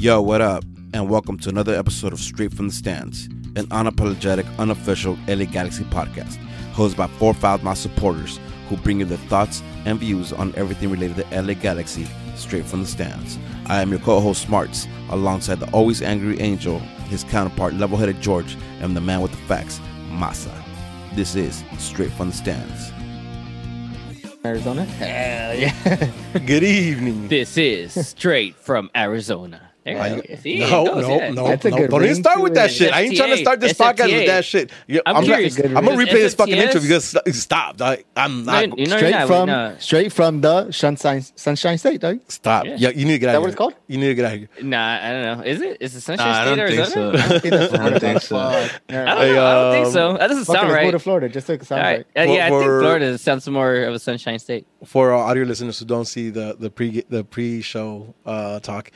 Yo, what up? And welcome to another episode of Straight from the Stands, an unapologetic, unofficial LA Galaxy podcast, hosted by four Foul my supporters who bring you their thoughts and views on everything related to LA Galaxy straight from the stands. I am your co-host Smarts, alongside the always angry Angel, his counterpart level-headed George, and the man with the facts, Masa. This is Straight from the Stands. Arizona? Hell yeah. Good evening. This is straight from Arizona. There you I- go. See, no, goes, no, yeah. no, That's no. good Don't even start with that it. shit. I ain't trying to start this podcast with that shit. You- I'm I'm, curious. Not, I'm gonna Is replay this fucking SFTS? intro because stop. I, I'm No, not. you know, straight not, from no, straight from the Sunshine Sunshine State, dog. Stop. Yeah. Yeah. you need to get out. that what it's called? You need to get out of here. nah, I don't know. Is it? Is it Sunshine Nah, State, Arizona? I think that's I don't think so. I don't, mind. Hey. I don't think um, so. That doesn't sound let's go right. to Florida. Just like it sounds All right. right. Uh, yeah, I think Florida sounds more of a Sunshine State. For our audio listeners who don't see the the pre the pre show uh, talk,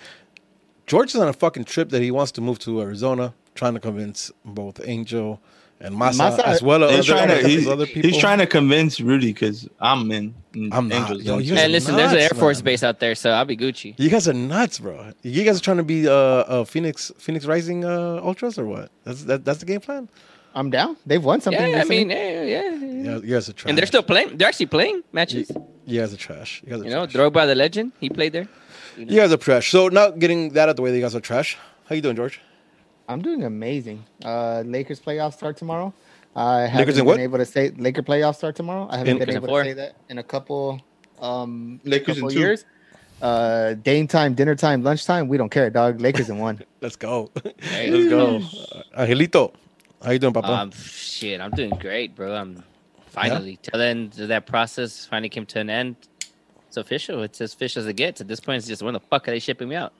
George is on a fucking trip that he wants to move to Arizona, trying to convince both Angel and Masa, Masa- as well as other, to other, he's, other people. he's trying to convince Rudy because I'm in. and I'm not. Angel's Yo, in. you guys And are listen, there's an Air Force man. base out there, so I'll be Gucci. You guys are nuts, bro. You guys are trying to be uh, uh Phoenix Phoenix Rising uh, Ultras or what? That's that, that's the game plan. I'm down. They've won something. Yeah, I mean, yeah, yeah. Yeah, you guys are trash. And they're still playing. They're actually playing matches. you guys are trash. You guys are You know, trash. Drogba, the legend, he played there. You guys are trash. So now getting that out of the way, that you guys are trash. How you doing, George? I'm doing amazing. Uh, Lakers playoffs start tomorrow. I haven't Lakers in been what? able to say Laker playoffs start tomorrow. I haven't In- been able four. to say that in a couple um Lakers in couple two. years. Uh, game time, dinner time, lunchtime. We don't care, dog. Lakers in one. Let's go. Hey. Let's go. Uh, Angelito, how you doing, Papa? Um, shit, I'm doing great, bro. I'm finally till the end that process finally came to an end. It's official. Oh, it's as official as it gets. At this point, it's just when the fuck are they shipping me out?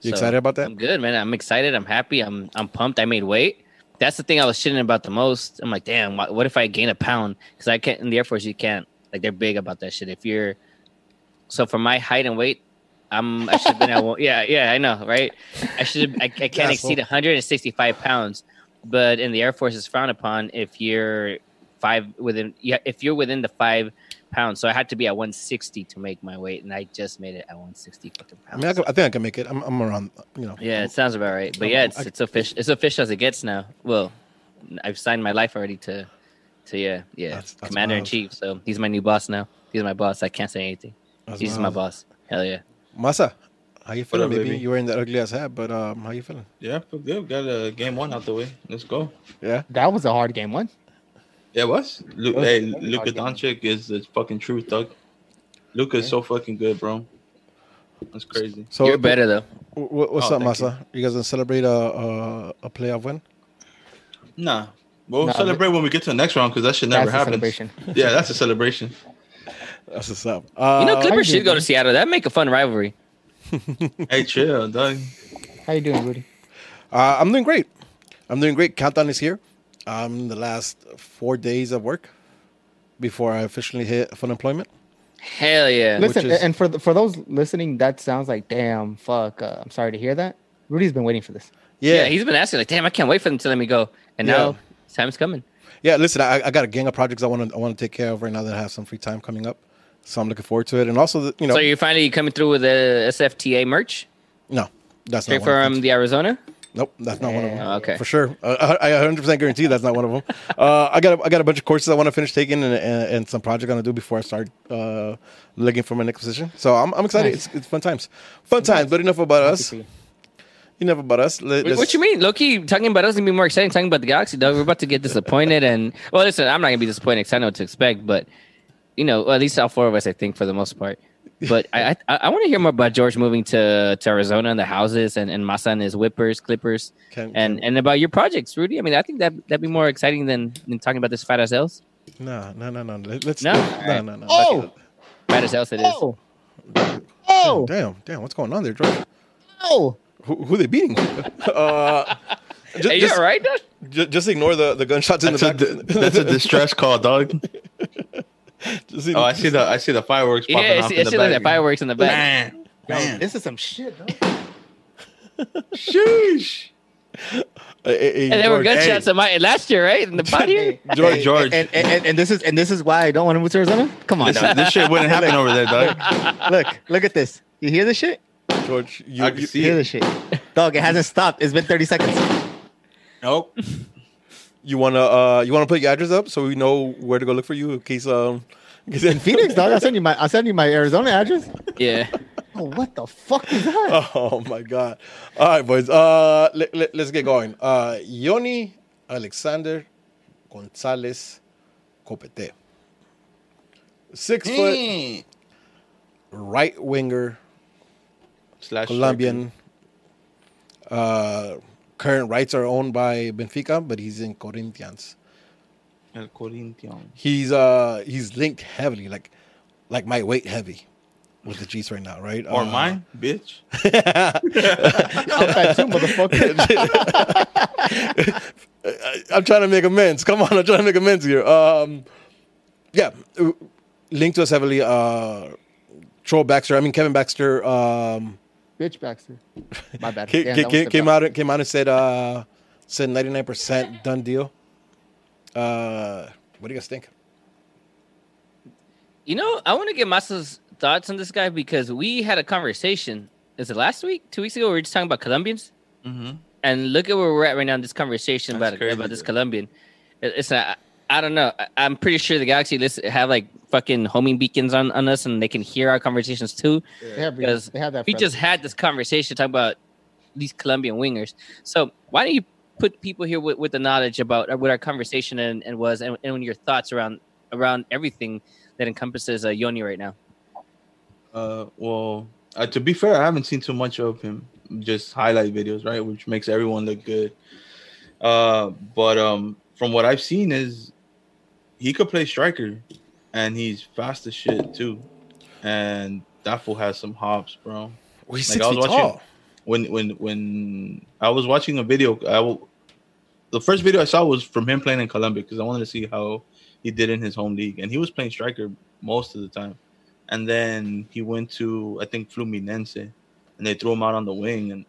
You excited about that? I'm good, man. I'm excited. I'm happy. I'm I'm pumped. I made weight. That's the thing I was shitting about the most. I'm like, damn, what, what if I gain a pound? Because I can't in the Air Force. You can't. Like they're big about that shit. If you're so for my height and weight, I'm I should have been at one. Yeah, yeah, I know, right? I should. I, I can't exceed 165 pounds. But in the Air Force, it's frowned upon if you're five within. Yeah, if you're within the five pounds. So I had to be at 160 to make my weight, and I just made it at 160 fucking I pounds. mean, I, can, I think I can make it. I'm, I'm around. You know. Yeah, it sounds about right. But yeah, it's I- it's official. It's official as it gets now. Well, I've signed my life already to, to yeah, yeah, That's- that's commander in chief. So he's my new boss now. He's my boss. I can't say anything. That's he's my wild. boss. Hell yeah. Masa, how you feeling, up, baby? baby? You wearing that ugly ass hat, but um, how you feeling? Yeah, I feel good. Got a game one out the way. Let's go. Yeah. That was a hard game one. Yeah, it was. Lu- was hey, a very Luka. Doncic is the fucking truth, Doug. Luka's Yeah. so fucking good, bro. That's crazy. So You're better though. wh- wh- what's Oh, up, thank Masa? You. guys gonna celebrate a a, a playoff win? Nah, we'll Nah, celebrate when we get to the next round because that should never That's a happens. celebration. Yeah, that's a celebration. That's what's up. Uh, You know, how Clippers you should go to Seattle. That'd make a fun rivalry. hey, chill, dog. How you doing, Rudy? Uh, I'm doing great. I'm doing great. Countdown is here. Um, the last four days of work before I officially hit full employment. Hell yeah. Listen, is- and for the, for those listening, that sounds like damn fuck. Uh, I'm sorry to hear that. Rudy's been waiting for this. yeah. Yeah, he's been asking like, damn, I can't wait for them to let me go. And Yeah. now time's coming. yeah. Listen, I, I got a gang of projects I want to I want to take care of right now that I have some free time coming up. So I'm looking forward to it, and also the, you know, So you're finally coming through with the SFTA merch no, that's straight not one from the Arizona. Nope, that's not one of them. Okay. for sure. Uh, I I 100 percent guarantee that's not one of them. Uh, I got a, I got a bunch of courses I want to finish taking and, and, and some project I'm gonna do before I start uh, looking for my next position. So I'm, I'm excited. Nice. It's, it's fun times, fun times. But enough about us. Enough about us. Let, Wait, What you mean? Loki talking about us gonna be more exciting. Talking about the Galaxy, dog. We're about to get disappointed, and well, listen, I'm not gonna be disappointed because I know what to expect. But you know, at least all four of us, I think, for the most part. But I I, I want to hear more about George moving to, to Arizona and the houses, and and Masa and his whippers, clippers, Can- and can- and about your projects, Rudy. I mean, I think that that'd be more exciting than, than talking about this fat as else. No, no, no, no. Let, let's No? no, Alright. no, no. Oh, Fat as else it is. oh, oh, Damn, damn. What's going on there, George? oh. Who, who they beating? uh, just, Hey, you just, all right, dog? ju- just ignore the, the gunshots in That's the back. di- that's a distress call, dog. Just Oh, I see the I see the fireworks popping Yeah, off it's, in it's the like back. the fireworks in the back. Man, Yo, man. this is some shit. Dog. Sheesh. Hey, hey, hey, And there were George, gunshots in my last year, right? In the pot here. George, George. and, and, and, and this is and this is why I don't want to move to Arizona. Come on, This, this shit wouldn't happen over there, dog. look, look at this. You hear this shit? George. You, I can you- see Hear it. the shit. Dog, it hasn't stopped. It's been 30 seconds. Nope. You wanna uh you wanna put your address up so we know where to go look for you in case um in case In Phoenix, dog. I'll send you my I'll send you my Arizona address. Yeah. Oh, what the fuck is that? Oh my god! All right, boys. Uh, let, let, us get going. Uh, Yony Alexander Gonzalez Copete, six foot Mm. right winger, Slash Colombian. Uh, current rights are owned by Benfica, but he's in Corinthians. El Corinthians. He's uh he's linked heavily, like like my weight heavy with the G's right now, right? Or Uh, mine, bitch. I'm fat too, motherfucker. I- I'm trying to make amends. Come on, I'm trying to make amends here. Um, yeah, uh, linked to us heavily. Uh, Troll Baxter. I mean Kevin Baxter. Um, Bitch Baxter. My bad. came, Damn, came, that came bad. out came out and said uh, said 99 percent done deal. Uh, what do you guys think? You know, I want to get Masa's thoughts on this guy because we had a conversation. Is it last week? Two weeks ago? We were just talking about Colombians. Mm-hmm. And look at where we're at right now in this conversation That's about crazy, about this dude. Colombian. It's not. I don't know. I- I'm pretty sure the Galaxy list have like fucking homing beacons on, on us, and they can hear our conversations too. They have, Because they have that. We friend. just had this conversation talking about these Colombian wingers. So why don't you put people here with, with the knowledge about uh, what our conversation and, and was, and, and your thoughts around around everything that encompasses uh, Yony right now? Uh, well, uh, to be fair, I haven't seen too much of him. Just highlight videos, right, which makes everyone look good. Uh, but um, from what I've seen, is he could play striker, and he's fast as shit too. And that fool has some hops, bro. Well, he's Like, six I was feet watching- tall. When when when I was watching a video, I w- the first video I saw was from him playing in Colombia because I wanted to see how he did in his home league, and he was playing striker most of the time. And then he went to I think Fluminense, and they threw him out on the wing, and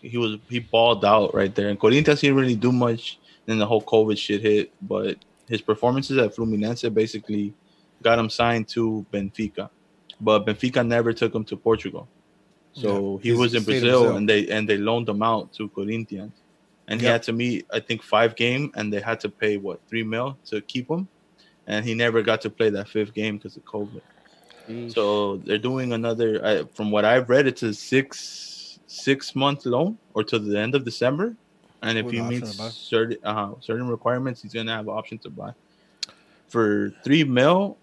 he was he balled out right there. And Corinthians didn't really do much. Then the whole COVID shit hit, but his performances at Fluminense basically got him signed to Benfica, but Benfica never took him to Portugal. So Yeah, he was in Brazil, Brazil. and they and they loaned him out to Corinthians, and he had to meet I think five game, and they had to pay what three mil to keep him, and he never got to play that fifth game because of COVID. So they're doing another. I, from what I've read, it's a six six month loan or to the end of December, and if With he meets certain uh, certain requirements, he's gonna have an option to buy. For three mil,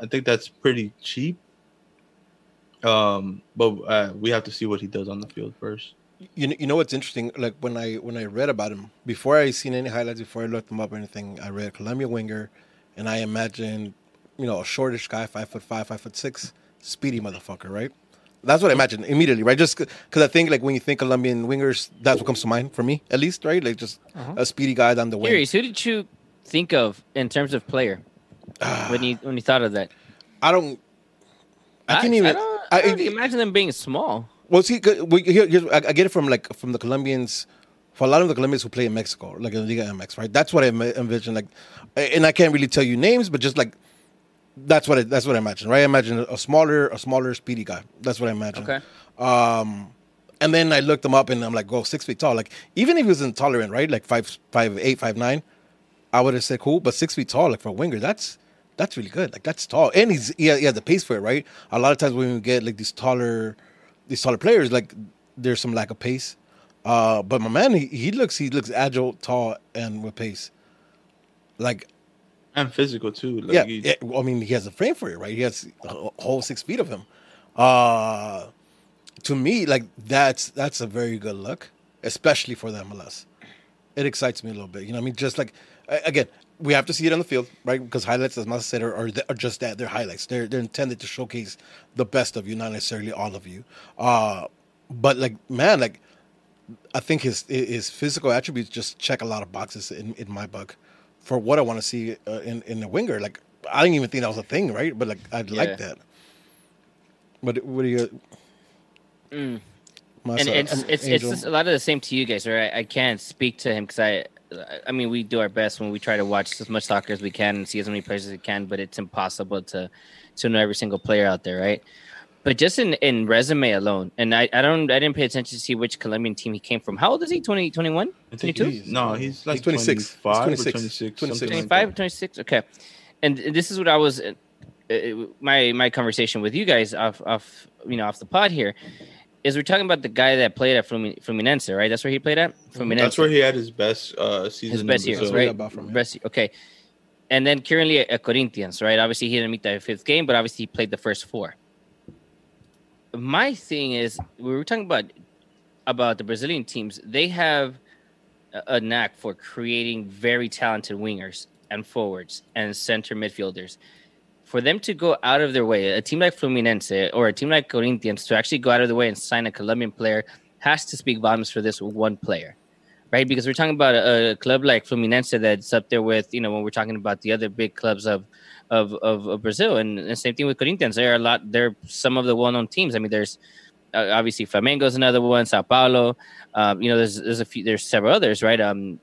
I think that's pretty cheap. Um, but uh, we have to see what he does on the field first. You know, you know what's interesting? Like when I when I read about him before I seen any highlights, before I looked him up or anything, I read Colombia winger, and I imagined, you know, a shortish guy, five foot five, five foot six, speedy motherfucker, right? That's what I imagine immediately, right? Just because I think like when you think Colombian wingers, that's what comes to mind for me, at least, right? Like just Uh-huh. a speedy guy down the wing. Curious, who did you think of in terms of player when you when you thought of that? I don't. I can't even. I don't, I don't imagine them being small. Well, see, we, here, here's, I, I get it from like from the Colombians, for a lot of the Colombians who play in Mexico, like in Liga MX, right? That's what I ma- envision. Like, and I can't really tell you names, but just like that's what I, that's what I imagine, right? I imagine a smaller, a smaller, speedy guy. That's what I imagine. Okay. Um, and then I looked him up, and I'm like, "Go six feet tall." Like, even if he was intolerant, right? Like five, five, eight, five, nine, I would have said cool. But six feet tall, like for a winger, that's that's really good. Like that's tall, and he's he has, he has the pace for it, right? A lot of times when we get like these taller, these taller players, like there's some lack of pace. Uh, but my man, he, he looks he looks agile, tall, and with pace. Like And physical too. Like yeah, he- yeah, well, I mean, he has a frame for it, right? He has a whole six feet of him. Uh, to me, like that's that's a very good look, especially for the MLS. It excites me a little bit, you know. I mean, just like again, we have to see it on the field, right? Because highlights, as Masa said, are, are, are just that. They're highlights. They're they're intended to showcase the best of you, not necessarily all of you. Uh, but like, man, like I think his his physical attributes just check a lot of boxes in, in my book for what I want to see uh, in in a winger. Like I didn't even think that was a thing, right? But like I'd Yeah. like that. But what do you? Mm. Masa, and it's um, it's it's Angel? a lot of the same to you guys, right? I can't speak to him because I, I mean, we do our best when we try to watch as much soccer as we can and see as many players as we can, but it's impossible to to know every single player out there, right? But just in, in resume alone, and I, I don't I didn't pay attention to see which Colombian team he came from. How old is he? 20, 21? I think 22? he's, no, he's like He's 26. He's 25 or 26. 26. 26. something like 25, that. 26? Okay. And this is what I was, uh, uh, my my conversation with you guys off, off you know, off the pod here, is we're talking about the guy that played at Flumi- Fluminense, right? That's where he played at? Fluminense. That's where he had his best uh, season. his best years, Brazil. where he right? got from, yeah. Best, okay. And then currently at, at Corinthians, right? Obviously, he didn't meet that fifth game, but obviously he played the first four. My thing is, we were talking about about the Brazilian teams. They have a, knack for creating very talented wingers and forwards and center midfielders. For them to go out of their way, a team like Fluminense or a team like Corinthians to actually go out of the way and sign a Colombian player has to speak volumes for this one player right? Because we're talking about a, a club like Fluminense that's up there with, you know, when we're talking about the other big clubs of of, of, of Brazil, and the same thing with Corinthians. There are a lot. They're some of the well-known teams. I mean, there's uh, obviously Flamengo's another one, Sao Paulo. Um, you know, there's there's a few, there's several others, right? Um,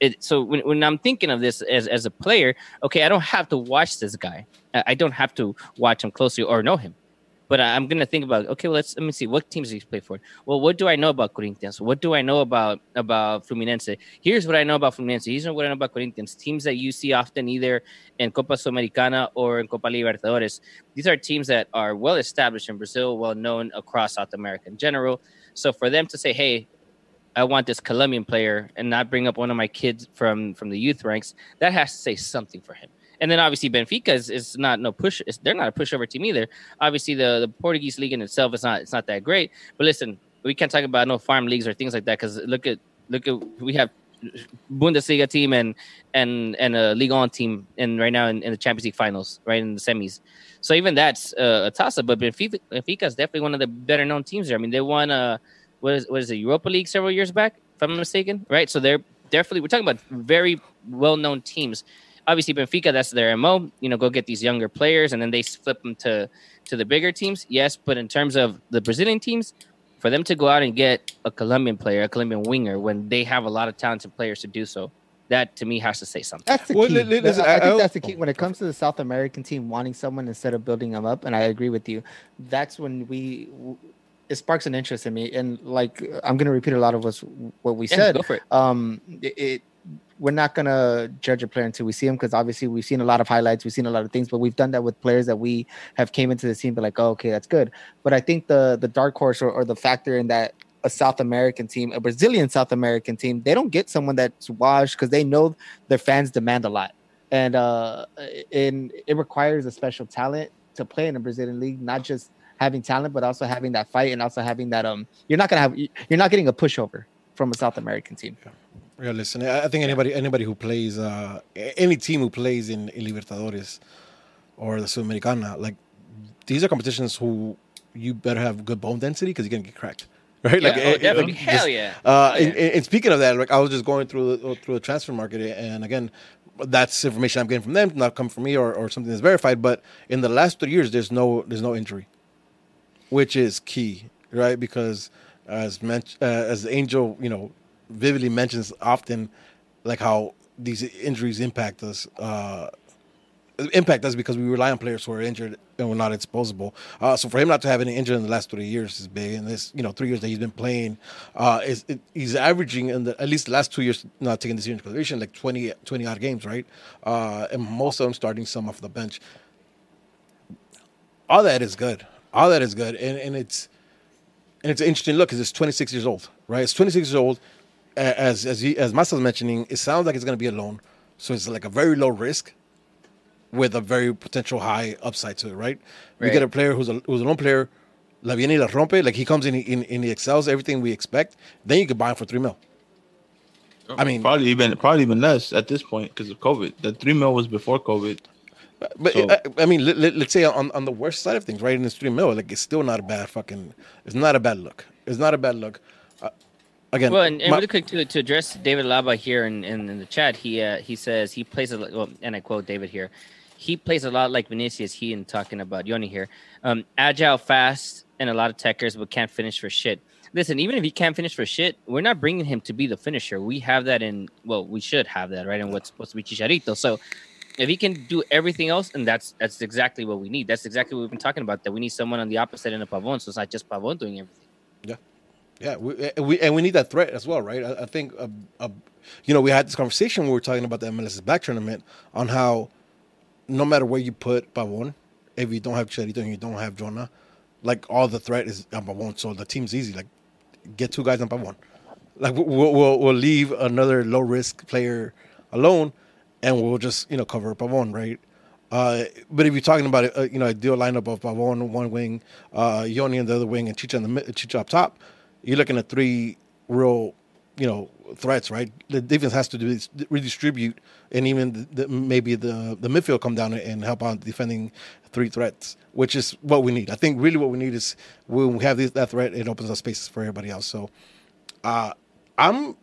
it, so when, when I'm thinking of this as as a player, okay, I don't have to watch this guy. I, I don't have to watch him closely or know him. But I'm gonna think about okay. Well, let's let me see what teams he's played for. Well, what do I know about Corinthians? What do I know about about Fluminense? Here's what I know about Fluminense. Here's what I know about Corinthians. Teams that you see often either in Copa Sudamericana or in Copa Libertadores. These are teams that are well established in Brazil, well known across South America in general. So for them to say, "Hey, I want this Colombian player," and not bring up one of my kids from from the youth ranks, that has to say something for him. And then obviously Benfica is, is not no push. They're not a pushover team either. Obviously the, the Portuguese league in itself is not it's not that great. But listen, we can't talk about no farm leagues or things like that because look at look at we have Bundesliga team and and and a Ligue 1 team and right now in, in the Champions League finals, right in the semis. So even that's uh, a toss up. But Benfica, Benfica is definitely one of the better known teams there. I mean, they won uh what is what is it Europa League several years back, if I'm mistaken, right? So they're definitely we're talking about very well known teams. Obviously, Benfica, that's their mo. You know, go get these younger players, and then they flip them to to the bigger teams. Yes, but in terms of the Brazilian teams, for them to go out and get a Colombian player, a Colombian winger, when they have a lot of talented players to do so, that to me has to say something. That's the Well, key. li- li- listen, I, I I- think I- that's the key when it comes to the South American team wanting someone instead of building them up. And I agree with you. That's when we it sparks an interest in me. And like I'm gonna repeat a lot of what's what we Yeah, said. go for it. Um, it, it we're not gonna judge a player until we see him because obviously we've seen a lot of highlights, we've seen a lot of things, but we've done that with players that we have came into the scene, but like, oh, okay, that's good. But I think the the dark horse or, or the factor in that a South American team, a Brazilian South American team, they don't get someone that's washed because they know their fans demand a lot, and uh, and it requires a special talent to play in the Brazilian league, not just having talent, but also having that fight and also having that um, you're not gonna have, you're not getting a pushover from a South American team. Yeah, listen. I think anybody anybody who plays uh, any team who plays in, in Libertadores or the Sudamericana, like these are competitions who you better have good bone density because you're gonna get cracked, right? Yeah, like, oh, eh, eh, like, Hell just- yeah. Uh, Yeah. and, and speaking of that, like I was just going through the, through the transfer market, and again, that's information I'm getting from them, not come from me or, or something that's verified. But in the last three years, there's no there's no injury, which is key, right? Because as men- uh, as Angel, you know, vividly mentions often, like how these injuries impact us. Uh, impact us because we rely on players who are injured and we're not exposable. Uh, so for him not to have any injury in the last three years is big. And this, you know, three years that he's been playing, uh, is it, he's averaging in the at least the last two years, not taking this into consideration, like 20, 20 odd games, right? Uh, and most of them starting some off the bench. All that is good. All that is good, and and it's and it's an interesting look because it's 26 years old, right? It's 26 years old. As as he, as Masa's mentioning, it sounds like it's going to be a loan, so it's like a very low risk with a very potential high upside to it, right? We Right. get a player who's a who's a loan player, la viene y la rompe, like he comes in in, in he excels everything we expect. Then you could buy him for three mil. Oh, I mean, probably even probably even less at this point because of COVID. The three mil was before COVID. But So- I, I mean, let, let, us say on, on the worst side of things, right in this three mil, like it's still not a bad fucking. It's not a bad look. It's not a bad look. Again, Well, and, and my- really quick to, to address David Laba here in, in, in the chat, he uh, he says he plays a lot, well, and I quote David here, he plays a lot like Vinicius. He and talking about Yony here, um, agile, fast, and a lot of techers, but can't finish for shit. Listen, even if he can't finish for shit, we're not bringing him to be the finisher. We have that in, well, we should have that right in what's supposed to be Chicharito. So If he can do everything else, and that's that's exactly what we need. That's exactly what we've been talking about. That we need someone on the opposite end of Pavon, so it's not just Pavon doing everything. Yeah, we, and we and we need that threat as well, right? I, I think, uh, uh, you know, we had this conversation. when We were talking about the MLS's back tournament on how no matter where you put Pavon, if you don't have Chicharito and you don't have Jonah, like all the threat is on Pavon. So the team's easy. Like get two guys on Pavon. Like we'll, we'll we'll leave another low risk player alone, and we'll just you know cover Pavon, right? Uh, but if you're talking about uh, you know, a lineup of Pavon on one wing, uh, Yony on the other wing, and Chicha in the Chicha up top, you're looking at three real, you know, threats, right? The defense has to redistribute, and even the, the, maybe the the midfield come down and help out defending three threats, which is what we need. I think really what we need is when we have this, that threat, it opens up spaces for everybody else. So, uh, I'm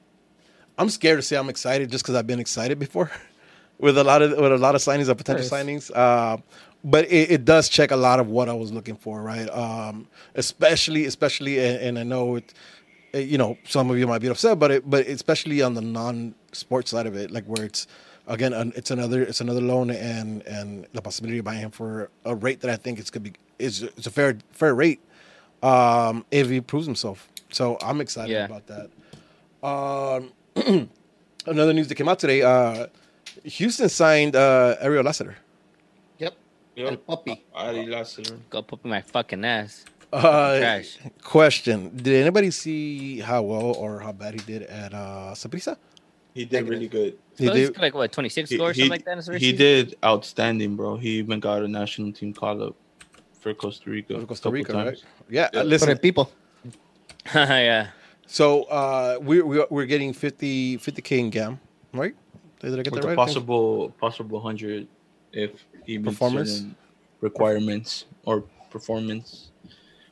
I'm scared to say I'm excited just because I've been excited before with a lot of with a lot of signings, of potential Nice. signings. Uh, but it, it does check a lot of what I was looking for, right? Um, especially, especially, and, and I know it. uh, You know, some of you might be upset but it, but especially on the non-sports side of it, like where it's again, an- it's another, it's another loan, and and the possibility of buying him for a rate that I think it's could be is it's a fair fair rate um, if he proves himself. So I'm excited Yeah. about that. Um, another news that came out today: uh, Houston signed uh, Ariel Lassiter. Yep. El puppy. Ari Lassiter. Go put my fucking ass. Uh, Trash. question: Did anybody see how well or how bad he did at uh, Saprissa? He did really good. He So he's did. like what 26 He, scores, he- something like that. In he season? did outstanding, bro. He even got a national team call up for Costa Rica. for Costa Rica, times. right? Yeah. Yeah. uh, For listen. the people. yeah. So uh, we're we're we're getting 50 k in GAM, right? Did I get With that a right? possible possible hundred if he Performance? requirements or performance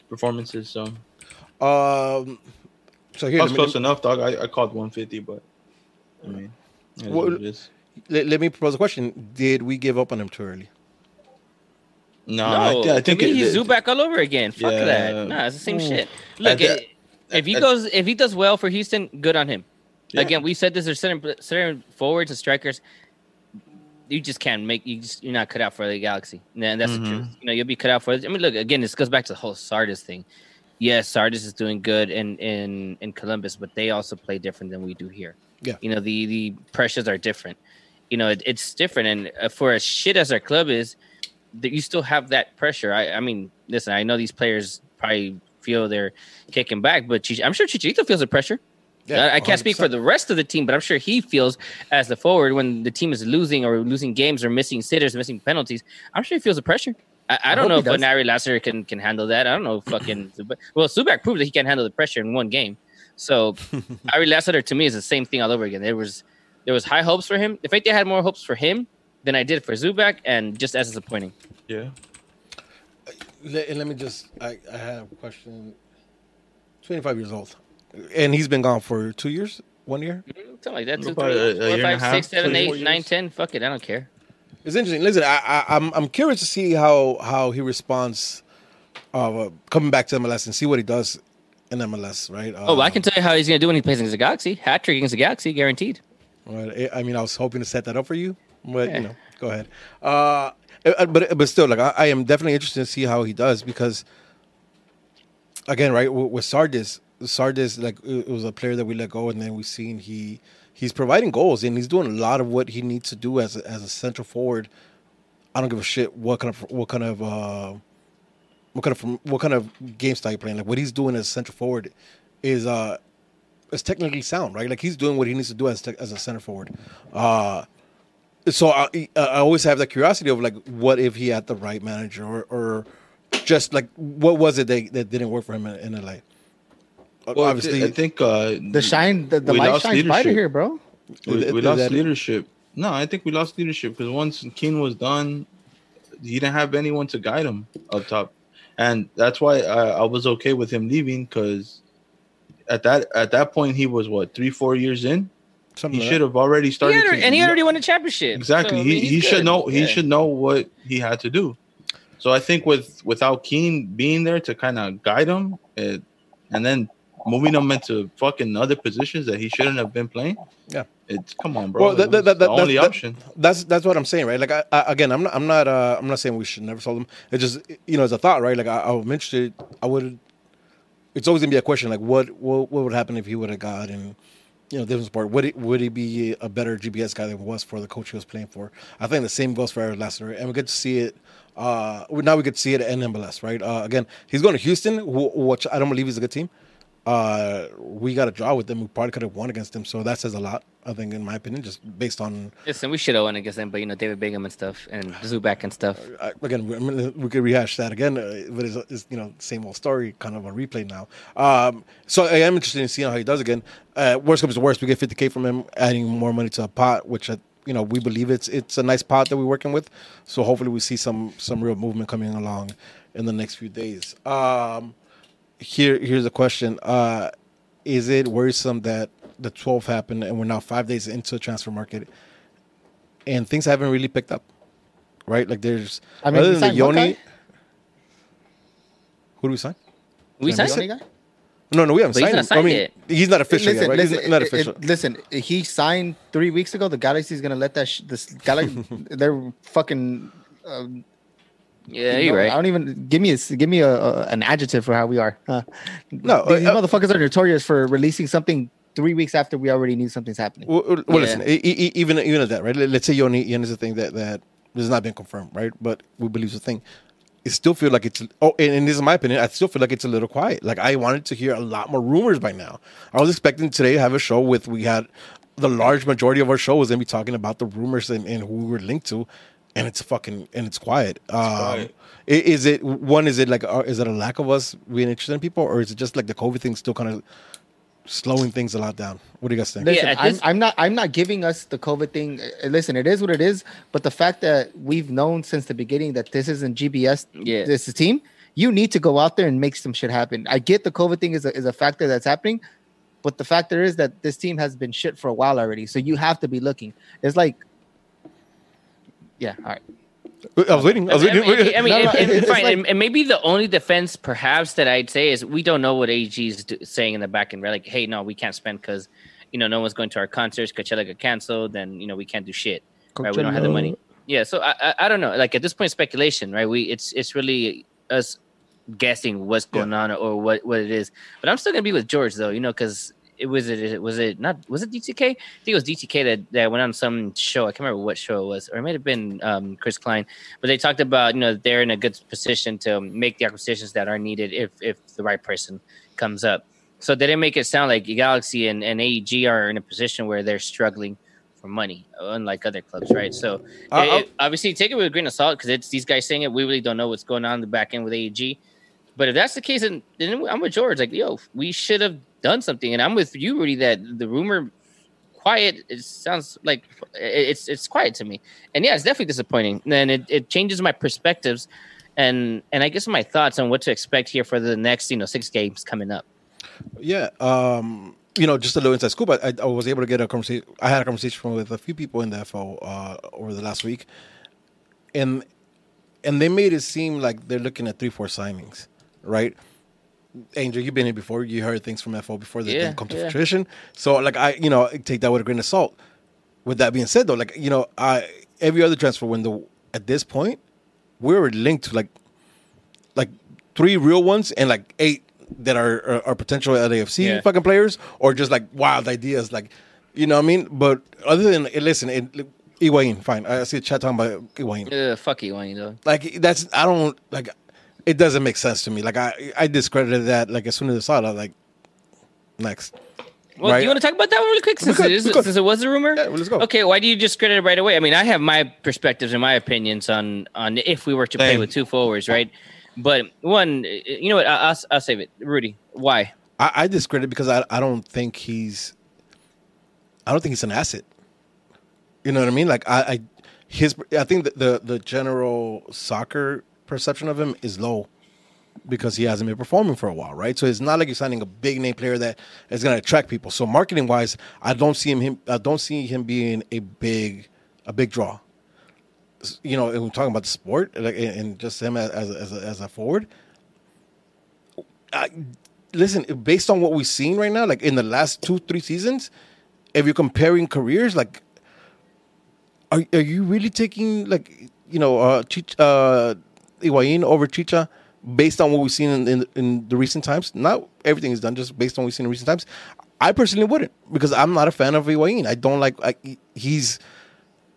performances. So Um. So here, that was close me, enough, dog. I, I called one fifty, but I mean, it is Well, what it is. let, let me propose a question. Did we give up on him too early? No, no, I, thi- I think it- he's it- Zubak all over again. Fuck Yeah. that. Nah, it's the same Mm. shit. Look, I- it- if he goes, if he does well for Houston, good on him. Yeah. Again, we said this. There's certain certain forwards and strikers. You just can't make you. Just, you're not cut out for the Galaxy, and that's Mhm. the truth. You know, you'll be cut out for. It. I mean, look again. This goes back to the whole Zardes thing. Yes, Zardes is doing good in in in Columbus, but they also play different than we do here. Yeah. you know the the pressures are different. You know, it, it's different, and uh, for as shit as our club is, that you still have that pressure. I, I mean, listen, I know these players probably feel they're kicking back, but I'm sure Chicharito feels the pressure. I, I can't speak for the rest of the team, but I'm sure he feels as the forward when the team is losing or losing games or missing sitters, missing penalties. I'm sure he feels the pressure. I, I I don't hope know if does. Nari Lasser can can handle that. I don't know if fucking well, Zubak proved that he can handle the pressure in one game. So Ari Lassiter to me is the same thing all over again. There was there was high hopes for him. If I had more hopes for him than I did for Zubak, and just as disappointing. yeah. Uh, let, let me just. I, I have a question. Twenty five years old, and he's been gone for two years, one year. Something like that. Two, three, a- a four, year and a five, half, six, seven, three, eight, four nine, years. ten. Fuck it, I don't care. It's interesting. Listen, I, I, I'm I'm curious to see how how he responds, uh, coming back to MLS and see what he does in MLS. Right. Oh, well, I Um, can tell you how he's gonna do when he plays against the Galaxy. Hat trick against the Galaxy, guaranteed. Right. I mean, I was hoping to set that up for you, but Yeah. you know, go ahead. Uh, uh, but but still, like I, I am definitely interested to see how he does because, again, right with, with Zardes, Zardes like it was a player that we let go, and then we've seen he he's providing goals and he's doing a lot of what he needs to do as a, as a central forward. I don't give a shit what kind of what kind of uh, what kind of what kind of game style you're playing. Like what he's doing as a central forward is uh is technically sound, right? Like he's doing what he needs to do as te- as a center forward. Uh, so I, I always have that curiosity of like, what if he had the right manager, or, or just like what was it that, that didn't work for him in, in LA? Well, Obviously, I think uh, The shine, the, the light lost shines brighter here, bro. we, we lost leadership. No, I think we lost leadership because once Keane was done, he didn't have anyone to guide him up top, and that's why I, I was okay with him leaving because at that at that point he was what three four years in. something He like should have already He started, had, to- and he already won a championship. exactly. So, I he mean, he's he should know he Yeah. should know what he had to do. So I think with without Keane being there to kind of guide him, it, and then moving him into fucking other positions that he shouldn't have been playing. Yeah. It's come on, bro. Well, that, that, that, the only option. That's that's what I'm saying, right? Like, I, I, again, I'm not, I'm not, uh, I'm not saying we should never sell them. It's just, you know, as a thought, right? Like, I, I'm interested. I would. It's always gonna be a question, like, what, what, what would happen if he would have got in, you know, different sport? Would it, would he be a better GPS guy than he was for the coach he was playing for? I think the same goes for Eric Lassiter, and we get to see it. Uh, now we get to see it in MLS, right? Uh, again, he's going to Houston, who, which I don't believe is a good team. Uh, we got a draw with them. We probably could have won against them, so that says a lot. I think, in my opinion, just based on Listen, we should have won against them, but you know David Bingham and stuff, and Zubak and stuff. I, again, we, I mean, we could rehash that again, uh, but it's, it's you know same old story, kind of a replay now. Um, so I am interested in seeing how he does again. Uh, worst comes to worst, we get 50k from him, adding more money to a pot, which uh, you know we believe it's it's a nice pot that we're working with. So hopefully we see some some real movement coming along in the next few days. Um, here here's a question: uh, Is it worrisome that the 12th happened and we're now five days into the transfer market, and things haven't really picked up? Right, like there's I mean, other than the Yony. Who do we sign? We Signed signed. Yony guy? No, no, we haven't But he's signed not him. I mean, yet. he's not official listen, yet, right? listen, he's not it- official. it- listen, he signed three weeks ago. The Galaxy's gonna let that sh- this Galaxy. they're fucking. Um, Yeah, you you're know, right. I don't even give me a give me a, a an adjective for how we are. Huh? No, these uh, motherfuckers are notorious for releasing something three weeks after we already knew something's happening. Well, well, well, Yeah. listen, even even at that, right? Let- Let's say Yony, Yony is a thing that that has not been confirmed, right? But we believe it's a thing. It still feel like it's oh, and, and this is my opinion. I still feel like it's a little quiet. Like I wanted to hear a lot more rumors by now. I was expecting today to have a show with we had the large majority of our show was gonna be talking about the rumors and, and who we were linked to, and it's fucking and it's quiet. Um, quiet. Is it one? Is it like uh, is it a lack of us being interested in people, or is it just like the COVID thing still kind of slowing things a lot down? What do you guys think? Listen, Yeah, at I'm, this- I'm not. I'm not giving us the COVID thing. Uh, Listen, it is what it is. But the fact that we've known since the beginning that this isn't GBS, Yeah. this is a team. You need to go out there and make some shit happen. I get the COVID thing is a, is a factor that's happening, but the factor is that this team has been shit for a while already. So you have to be looking. It's like, yeah, all right. I was waiting. I was I mean, waiting. I mean, No, no, and- and fine, like- and, and maybe the only defense, perhaps, that I'd say is we don't know what AEG is do- saying in the back end. Right? Like, hey, no, we can't spend because you know no one's going to our concerts. Coachella got canceled, then you know we can't do shit. Right? We don't have the money. Yeah, so I, I I don't know. Like at this point, speculation, right? We it's it's really us guessing what's going on or what what it is. But I'm still gonna be with George though, you know, because it was it was it not was it DTK? I think it was DTK that, that went on some show. I can't remember what show it was, or it might have been um, Chris Klein. But they talked about you know they're in a good position to make the acquisitions that are needed if if the right person comes up. So they didn't make it sound like Galaxy and, and AEG are in a position where they're struggling for money, unlike other clubs, right? So Uh, it- it- obviously take it with a grain of salt because it's these guys saying it. We really don't know what's going on in the back end with AEG. But if that's the case, then, then I'm with George. Like, yo, we should have done something. And I'm with you, Rudy, that the rumor quiet it sounds like it's it's quiet to me. And yeah, it's definitely disappointing. And it, it changes my perspectives and and I guess my thoughts on what to expect here for the next, you know, six games coming up. Yeah, um, you know, just a little inside scoop. I, I, I was able to get a conversation. I had a conversation with a few people in the FO uh, over the last week, and and they made it seem like they're looking at three, four signings, right? Angel, you've been here before. You heard things from FO before they Yeah, didn't come to yeah. fruition. So, like, I, you know, I take that with a grain of salt. With that being said, though, like, you know, I every other transfer window at this point, we're linked to like like three real ones and like eight that are are, are potential LAFC Yeah. fucking players or just like wild ideas, like you know what I mean. But other than eh, listen, it, Higuain, fine. I see a chat talking about Higuain. Uh, fuck Wayne, though. Like that's I don't like. It doesn't make sense to me. Like I I discredited that. Like as soon as I saw it, I was like, next. Well, Right. do you want to talk about that one really quick since, could, it, is, since it was a rumor? Yeah, well, let's go. Okay, why do you discredit it right away? I mean, I have my perspectives and my opinions on on if we were to play with two forwards, right? But one, uh, you know what? I, I'll, I'll save it. Rudy, why? I, I discredit because I I don't think he's I don't think he's an asset. You know what I mean? Like I, I his I think that the the general soccer perception of him is low because he hasn't been performing for a while, right? So it's not like you're signing a big name player that is going to attract people. So marketing wise, I don't see him, him I don't see him being a big a big draw. You know, and we're talking about the sport like, and just him as as a, as a, as a forward. I, listen, based on what we've seen right now, like in the last two, three seasons, if you're comparing careers, like, are are you really taking like you know uh, uh Higuain over Chicha based on what we've seen in, in in the recent times? Not everything is done just based on what we've seen in recent times. I personally wouldn't because I'm not a fan of Higuain. I don't like. I, he's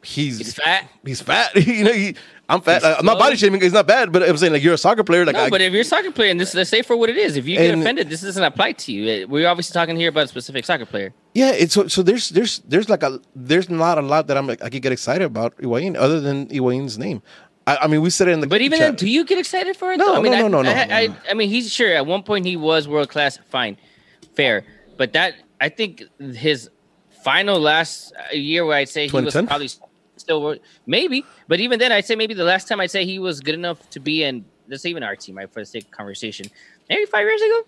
he's He's fat. He's fat. you know, he, I'm fat. He's I'm not body shaming. It's not bad, but I'm saying like you're a soccer player. Like no, I, but if you're a soccer player, and this let's say for what it is, if you get And- offended, this doesn't apply to you. Uh, We're obviously talking here about a specific soccer player. Yeah, it's so, so there's there's there's like a there's not a lot that I'm like I could get excited about Higuain other than Higuain's name. I, I mean, we said it in the But even chat. then, do you get excited for it? No. I mean, no, no, no, no, I, no, I, no. I mean, he's sure at one point he was world class. Fine, fair. But that I think his final last uh, year where I'd say he was probably still maybe. But even then, I'd say maybe the last time I'd say he was good enough to be in. Let's say even our team, right, for the sake of conversation. Maybe five years ago.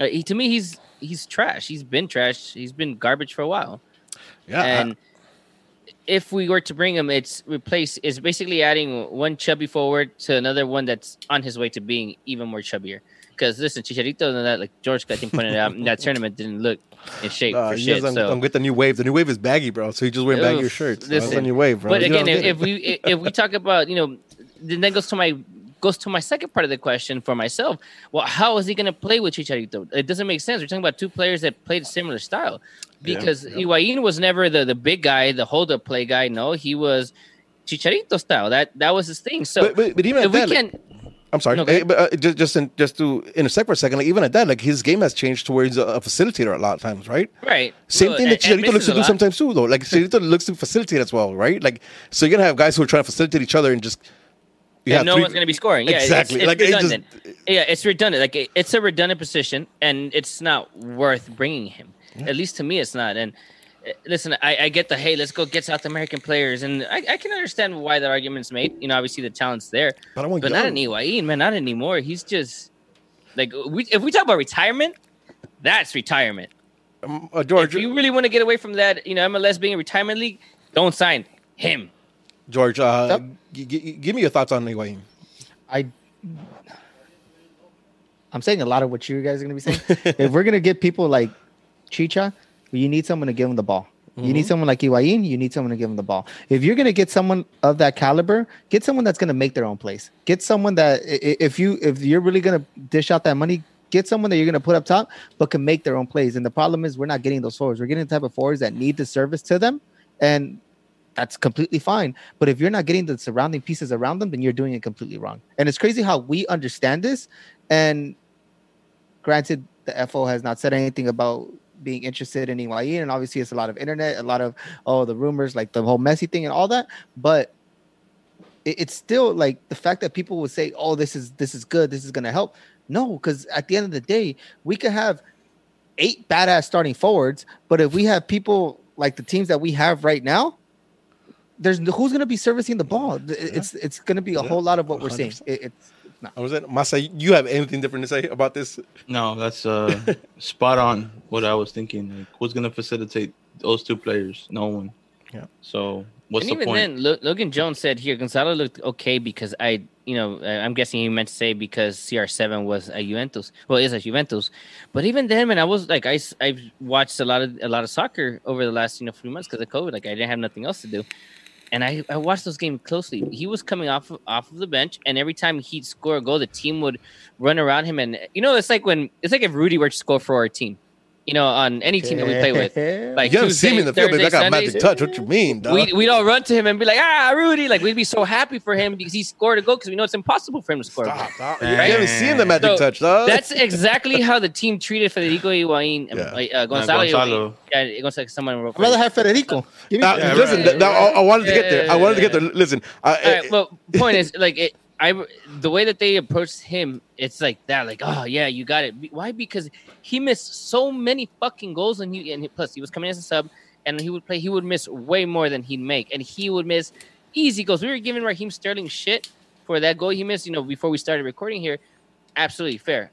Uh, he, to me, he's he's trash. He's been trash. He's been garbage for a while. yeah, and if we were to bring him, it's replace is basically adding one chubby forward to another one that's on his way to being even more chubbier. Because listen, Chicharito and that, like George I think pointed out, in that tournament didn't look in shape uh, for shit. doesn't, So, don't get the new wave. The new wave is baggy, bro. So he just wearing baggier Oof, shirts. That's the new wave, bro. but You again, if, if we if we talk about you know, then that goes to my goes to my second part of the question for myself. Well, how is he going to play with Chicharito? It doesn't make sense. We're talking about two players that played a similar style. Yeah, Because yeah. Higuain was never the, the big guy, the hold up play guy. No, he was Chicharito style. That that was his thing. So but, but, but even if we that, like- can, I'm sorry, No, Eh, but uh, just just in, just to intersect for a second, like even at that, like his game has changed to where he's a, a facilitator a lot of times, right? right? Same Well, thing that Chicharito looks to do lot. sometimes too, though. Like Chicharito looks to facilitate as well, right? Like so, you're gonna have guys who are trying to facilitate each other and just yeah, no three- one's going to be scoring. Yeah, Exactly. It's, it's Like, it just- redundant. yeah, it's redundant. Like it- it's a redundant position, and it's not worth bringing him. At least to me, it's not. And uh, listen, I, I get the hey, let's go get South American players, and I, I can understand why that argument's made. You know, obviously the talent's there, But I want but not young. in Higuain, man, not anymore. He's just like we, if we talk about retirement, that's retirement. Um, uh, George, If you really want to get away from that, you know, MLS being a retirement league, don't sign him. George, uh, Yep. g- g- give me your thoughts on Higuain. I I'm saying a lot of what you guys are gonna be saying. if we're gonna get people like Chicha, you need someone to give them the ball. You need mm-hmm. someone like Higuain, you need someone to give them the ball. If you're gonna get someone of that caliber, get someone that's gonna make their own place. Get someone that if you if you're really gonna dish out that money, get someone that you're gonna put up top, but can make their own plays. And the problem is we're not getting those forwards. We're getting the type of forwards that need the service to them, and that's completely fine. But if you're not getting the surrounding pieces around them, then you're doing it completely wrong. And it's crazy how we understand this. And granted, the FO has not said anything about being interested in Higuain, and obviously it's a lot of internet, a lot of oh the rumors, like the whole Messi thing and all that. But it, it's still like the fact that people would say, "Oh, this is this is good, this is gonna help." No, because at the end of the day, we could have eight badass starting forwards, but if we have people like the teams that we have right now, there's who's going to be servicing the ball. It- It's it's going to be a Yeah. whole lot of what we're seeing. It, it's I was it, Masa, you have anything different to say about this? No, that's uh spot on what I was thinking. Like, who's gonna facilitate those two players? No one. Yeah. So what's and the even point? then, Lo- Logan Jones said here, Gonzalo looked okay because I, you know, I- I'm guessing he meant to say because CR7 was a Juventus. Well, is a Juventus, but even then, man, I was like, I, s- I've watched a lot of a lot of soccer over the last, you know, few months because of COVID. Like, I didn't have nothing else to do, and I, I watched those games closely. He was coming off of, off of the bench, and every time he'd score a goal, the team would run around him, and you know, it's like when it's like if Rudy were to score for our team, you know, on any team that we play with. Like you haven't seen me in the field, but I got a magic touch. What you mean, dog? we we'd all run to him and be like, ah, Rudy. Like we'd be so happy for him because he scored a goal because we know it's impossible for him to score. a goal. Stop, stop. You haven't seen the magic So, touch, dog. That's exactly how the team treated Federico Higuain, Yeah. uh, uh, Gonzalo. Gonzalo. Higuain. Yeah, Gonzalo. Someone wrote. I'd rather have Federico. Now, Yeah, listen, right. now, I, I wanted to get there. I wanted to get there. Listen, I, All right, well, point is like it. I the way that they approached him, it's like that. Like, oh yeah, you got it. Why? Because he missed so many fucking goals, and he and he- plus he was coming as a sub, and he would play. He would miss way more than he'd make, and he would miss easy goals. We were giving Raheem Sterling shit for that goal he missed. You know, before we started recording here, absolutely fair.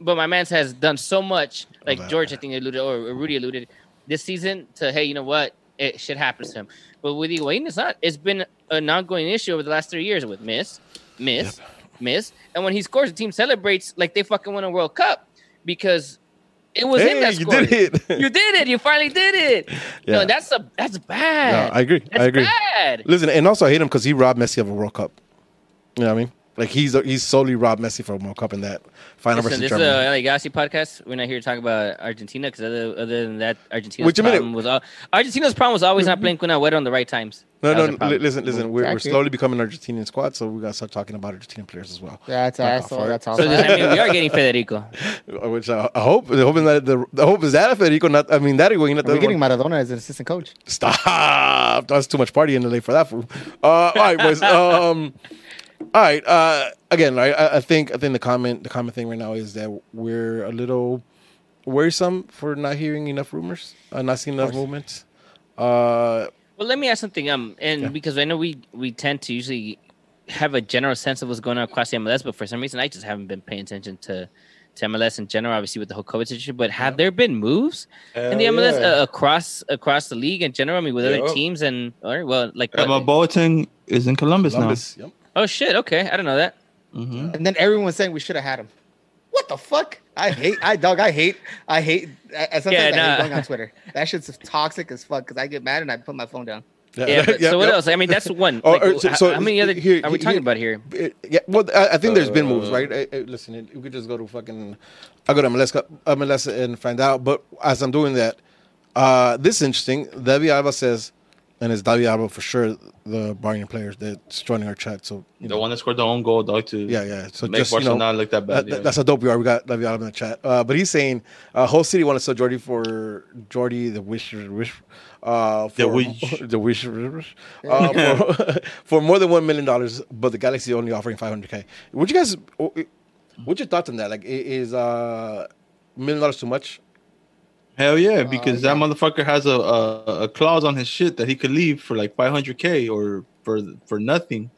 But my man has done so much, like. George, I think alluded, or Rudy alluded, this season to hey, you know what? It shit happens to him. But with Higuain, it's not. It's been an ongoing issue over the last three years with miss, miss, miss. And when he scores, the team celebrates like they fucking won a World Cup. because it was Hey, that you did it. You did it. You finally did it. Yeah. No, that's a that's bad. No, I agree. That's I agree. bad. Listen, and also I hate him because he robbed Messi of a World Cup. You know what I mean? Like he's he's solely robbed Messi from a World Cup in that final Listen, versus this is Germany. a LA Galaxy podcast. We're not here to talk about Argentina because other, other than that, Argentina's Which, I mean, problem was al- Argentina's problem was always not playing Kun Agüero on the right times. no, That no, was the li- problem. listen, listen. We're, we're slowly becoming an Argentinian squad, so we gotta start talking about Argentinian players as well. That's Fuck off, that's also. So does that mean we are getting Federico? Which I, I hope, hoping that the, the hope is that Federico, not I mean that Higuain, not the We're getting one. Maradona as an assistant coach. Stop! That's too much party in LA for that fool. Uh, all right, boys. Um, all right. Uh, again, I, I I think I think the comment the common thing right now is that we're a little worrisome for not hearing enough rumors, uh, not seeing enough movements. Uh, Well, let me ask something. Um, and because I know we we tend to usually have a general sense of what's going on across the MLS, but for some reason I just haven't been paying attention to to MLS in general. Obviously with the whole COVID situation, but have there been moves in the MLS yeah. uh, across across the league in general? I mean, with other teams and or well, like Emma what? Boateng is in Columbus, Columbus, yep. Oh shit, okay, I don't know that. now. hmm And then everyone's saying we should have had him. What the fuck? I hate. I dog. I hate. I hate. I, I sometimes Yeah, I nah. hate going on Twitter. That shit's toxic as fuck. Because I get mad and I put my phone down. Yeah, but, so what yep. else? I mean, that's one. Oh, Like, uh, so- how, so how many other here- are we here- talking about here? Uh, Yeah, well, I, I think there's been moves, Uh, right? Uh, uh, listen, it- we could just go to fucking. I go to MLS, co- MLS and find out. But as I'm doing that, uh, this is interesting. David Alba says, and it's David Alaba for sure, the Bayern players that's joining our chat. So you The know, one that scored the own goal, dog, to yeah, yeah. So make just you know, Barcelona look that bad. that- that- that's how dope we are. We got David Alaba in the chat. Uh, but he's saying, uh, whole city want to sell Jordy for Jordy the wish wish. Uh, for, The Wish. the wish, uh, for, for more than one million dollars, but the Galaxy only offering five hundred k. Would you guys? What's your thoughts on that? Like, i- is uh, million dollars too much? Hell yeah, uh, because yeah. that motherfucker has a, a a clause on his shit that he could leave for like 500k or for for nothing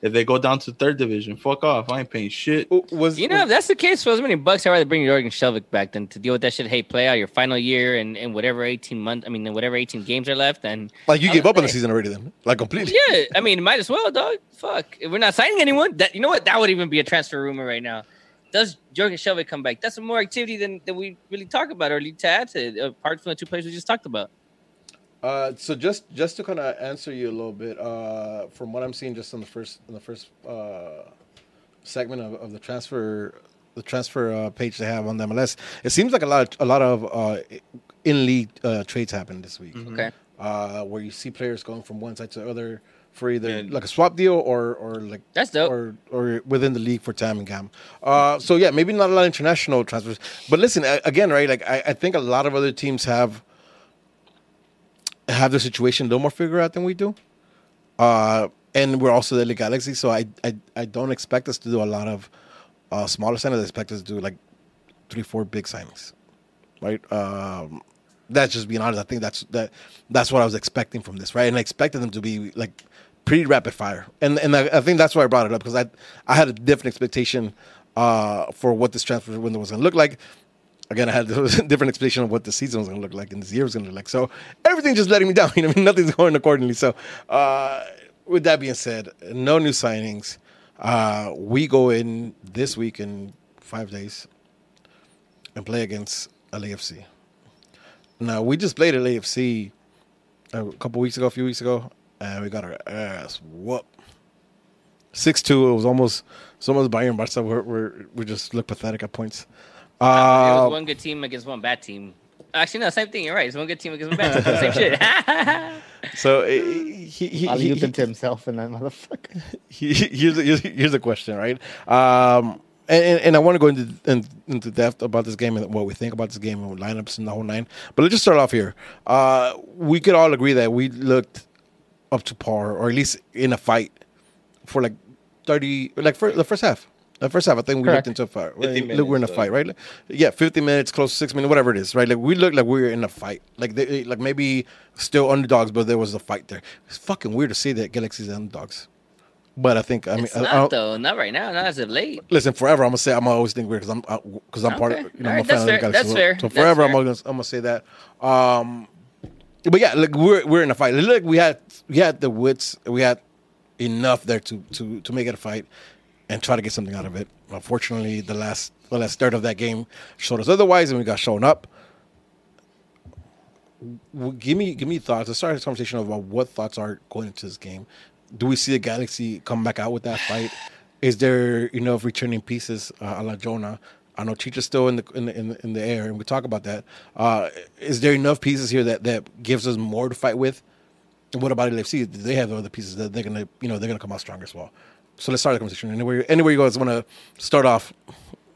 if they go down to third division. Fuck off, I ain't paying shit. Was You know, if that's the case for as many bucks, I'd rather bring Jorgen Skjelvik back than to deal with that shit. Hey, play out your final year and, and whatever 18 months, I mean, whatever 18 games are left. And like you I'll gave up on the season already? Then, like completely. yeah, I mean, might as well, dog. Fuck. If we're not signing anyone, that you know what? That would even be a transfer rumor right now. Does Jorgen Skjelvik come back? That's some more activity than, than we really talk about or to add to, apart from the two players we just talked about. Uh, so just just to kind of answer you a little bit, uh, from what I'm seeing, just on the first in the first uh, segment of, of the transfer the transfer uh, page they have on the MLS, it seems like a lot of, a lot of uh, in league uh, trades happened this week. Okay. Uh, where you see players going from one side to the other for either Yeah. like a swap deal or or like That's dope. or or within the league for TAM and GAM. Uh, so yeah, maybe not a lot of international transfers, but listen again, right? Like I, I think a lot of other teams have have their situation a little more figured out than we do. Uh, and we're also the LA Galaxy, so I, I I don't expect us to do a lot of uh, smaller signings. I expect us to do like three, four big signings, right? Um, that's just being honest. I think that's that that's what I was expecting from this, right? And I expected them to be like pretty rapid fire, and and I, I think that's why I brought it up because I I had a different expectation uh, for what this transfer window was going to look like. Again, I had a different expectation of what the season was going to look like and this year was going to look like. So everything's just letting me down. You know, I mean, nothing's going accordingly. So, uh, with that being said, no new signings. Uh, we go in this week in five days and play against LAFC. Now we just played LAFC a couple weeks ago, a few weeks ago, and we got our ass whooped. Six two. It was almost, it's almost Bayern Barca. We're, we're we just look pathetic at points. it Uh, was one good team against one bad team. Actually, no, same thing. You're right. It's one good team against one bad team. Same shit. so uh, he, he, he, I'll he, leave to himself and that motherfucker. he- here's a, here's, here's a question, right? Um, and, and, and I want to go into in, into depth about this game and what we think about this game and lineups and the whole nine. But let's just start off here. Uh, we could all agree that we looked up to par, or at least in a fight, for like thirty, like for the first half. The first half, I think we Correct. looked into a fight. 50 Look, we're in a minutes, fight, right? Yeah, fifty minutes, close to six minutes, whatever it is, right? Like we looked like we were in a fight, like they, like maybe still underdogs, but there was a fight there. It's fucking weird to see that Galaxy's underdogs. But I think I mean it's I- I not don't- though. Not right now. Not as of late. listen forever. I'm gonna say I'm gonna always think weird because I'm because I'm part of you know All I'm a fan that's of the fair. Galaxy. That's so, fair. So That's forever I'm gonna I'm gonna say that. Um, but yeah, like we're we're in a fight. Look, we had we had the wits, we had enough there to to to make it a fight, and try to get something out of it. Unfortunately, the last the last third of that game showed us otherwise, and we got shown up. Give me give me thoughts. Let's start this conversation about what thoughts are going into this game. Do we see the Galaxy come back out with that fight? Is there enough returning pieces uh, a la Jonah? I know Chicha's still in the in the, in the in the air, and we talk about that. Uh, is there enough pieces here that that gives us more to fight with? And what about LFC? Do they have other pieces that they're gonna you know they're gonna come out stronger as well? So let's start the conversation. Anywhere anywhere you guys want to start off,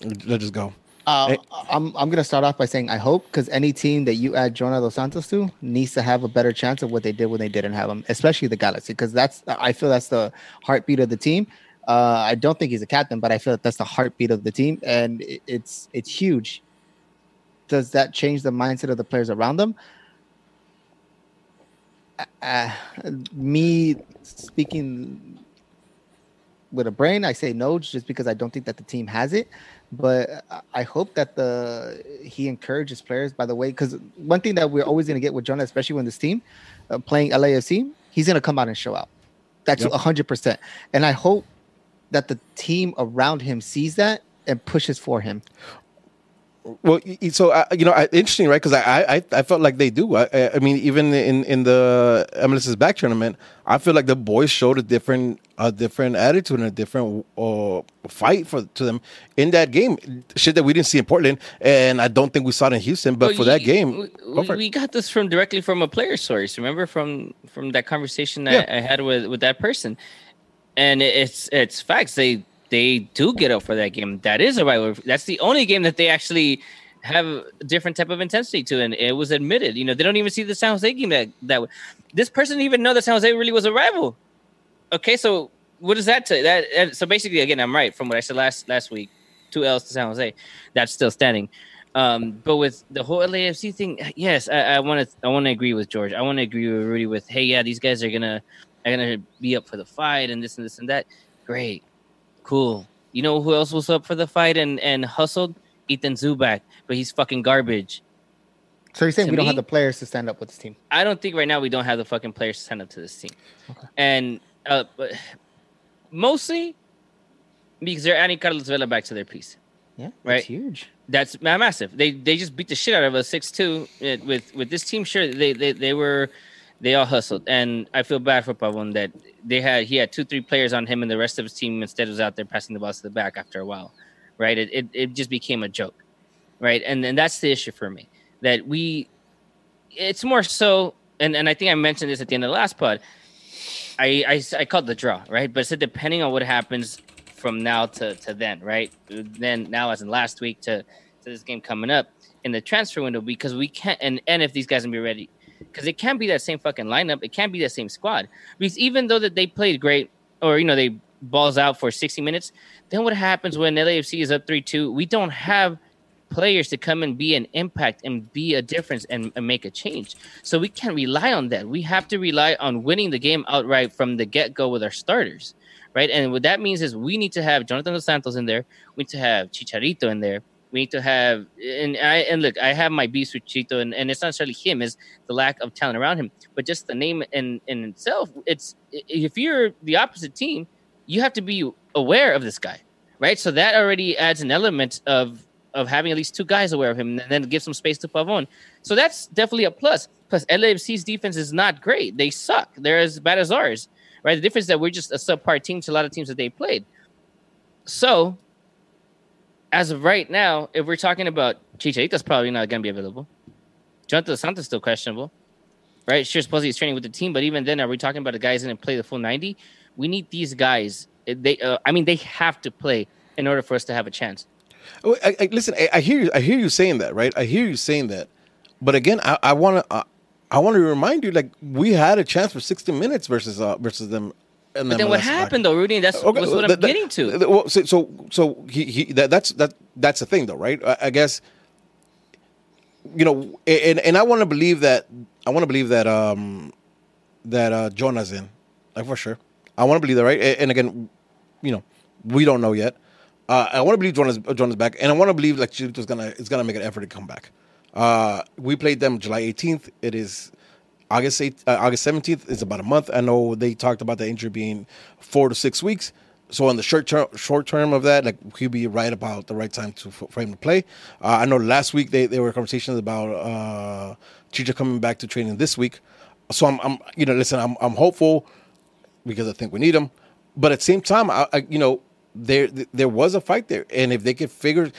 let's just go. Uh, I'm I'm gonna start off by saying I hope because any team that you add Jonah Dos Santos to needs to have a better chance of what they did when they didn't have him, especially the Galaxy, because that's I feel that's the heartbeat of the team. Uh, I don't think he's a captain, but I feel that that's the heartbeat of the team, and it, it's it's huge. Does that change the mindset of the players around them? Uh, me speaking with a brain, I say no, just because I don't think that the team has it. But I- hope that the he encourages players. By the way, because one thing that we're always going to get with Jonah, especially when this team uh, playing LAFC, he's going to come out and show out. That's Yep. a hundred percent. And I hope that the team around him sees that and pushes for him. Well, y- y- so uh, you know, I, interesting, right? Because I, I I felt like they do. I, I- I mean, even in in the MLS is Back tournament, I feel like the boys showed a different a different attitude and a different uh, fight for to them in that game. Shit that we didn't see in Portland, and I don't think we saw it in Houston. But Well, for that game, we, go we got this from directly from a player source. Remember from from that conversation Yeah. I, I had with with that person, and it's it's facts. They they do get up for that game. That is a rivalry. That's the only game that they actually have a different type of intensity to, and it was admitted. You know, they don't even see the San Jose game that that way. This person didn't even know that San Jose really was a rival. Okay, so what does that say? That so basically, again, I'm right from what I said last last week. Two L's to San Jose. That's still standing. Um, but with the whole LAFC thing, yes, I want to I want to agree with George. I want to agree with Rudy. With hey, yeah, these guys are gonna are gonna be up for the fight and this and this and that. Great, cool. You know who else was up for the fight and and hustled? Ethan Zubak, but he's fucking garbage. So you're saying To we don't me- have the players to stand up with this team? I don't think right now we don't have the fucking players to stand up to this team. Okay. And uh, but mostly because they're adding Carlos Vela back to their piece. Yeah, Right. Huge. That's massive. They they just beat the shit out of us six two with with this team. Sure, they they they were they all hustled, and I feel bad for Pavon that they had he had two three players on him, and the rest of his team instead was out there passing the balls to the back after a while, right? It it, it just became a joke, right? And and that's the issue for me that we. It's more so, and and I think I mentioned this at the end of the last pod. I I, I called the draw, right? But said depending on what happens from now to, to then, right? Then now as in last week to, to this game coming up in the transfer window because we can't and, and if these guys can be ready. Because it can't be that same fucking lineup. It can't be that same squad. Because even though that they played great or you know they balls out for 60 minutes, then what happens when LAFC is up 3-2? We don't have players to come and be an impact and be a difference and, and make a change. So we can't rely on that. We have to rely on winning the game outright from the get-go with our starters right? And what that means is we need to have Jonathan Dos Santos in there. We need to have Chicharito in there. We need to have and I and look, I have my beast with Chito, and, and it's not necessarily him, it's the lack of talent around him, but just the name in, in itself. It's if you're the opposite team, you have to be aware of this guy, right? So that already adds an element of of having at least two guys aware of him, and then give some space to Pavon. So that's definitely a plus. Plus, LAFC's defense is not great; they suck. They're as bad as ours right? The difference is that we're just a subpar team to a lot of teams that they played. So, as of right now, if we're talking about Chicharito's probably not going to be available. Jonathan Santos still questionable, right? Sure, supposedly he's training with the team, but even then, are we talking about the guys that didn't play the full 90? We need these guys. They, uh, I mean, they have to play in order for us to have a chance. Oh, I, I, listen, I, I hear you. I hear you saying that, right? I hear you saying that, but again, I, want to. I want to remind you, like we had a chance for 60 minutes versus uh, versus them. And But then what happened, though, Rudy? That's was what I'm that- that- getting to. that- well, so so, so he, he that, that's that that's the thing, though, right? I, I guess you know, and and I want to believe that I want to believe that um that uh Jonah's in, like for sure. I want to believe that, right? And, and again, you know, we don't know yet. Uh, I want to believe Jonah's Jonah's back, and I want to believe like Chito's gonna is gonna make an effort to come back. Uh, we played them July 18th. It is August 8th, uh, August 17th. is about a month. I know they talked about the injury being four to six weeks. so on the short term, short term of that, like he'd be right about the right time to for him to play. Uh, I know last week they there were conversations about uh, Chicha coming back to training this week. So I'm, I'm you know, listen, I'm I'm hopeful because I think we need him, but at the same time, I, I you know, there there was a fight there, and if they could figure.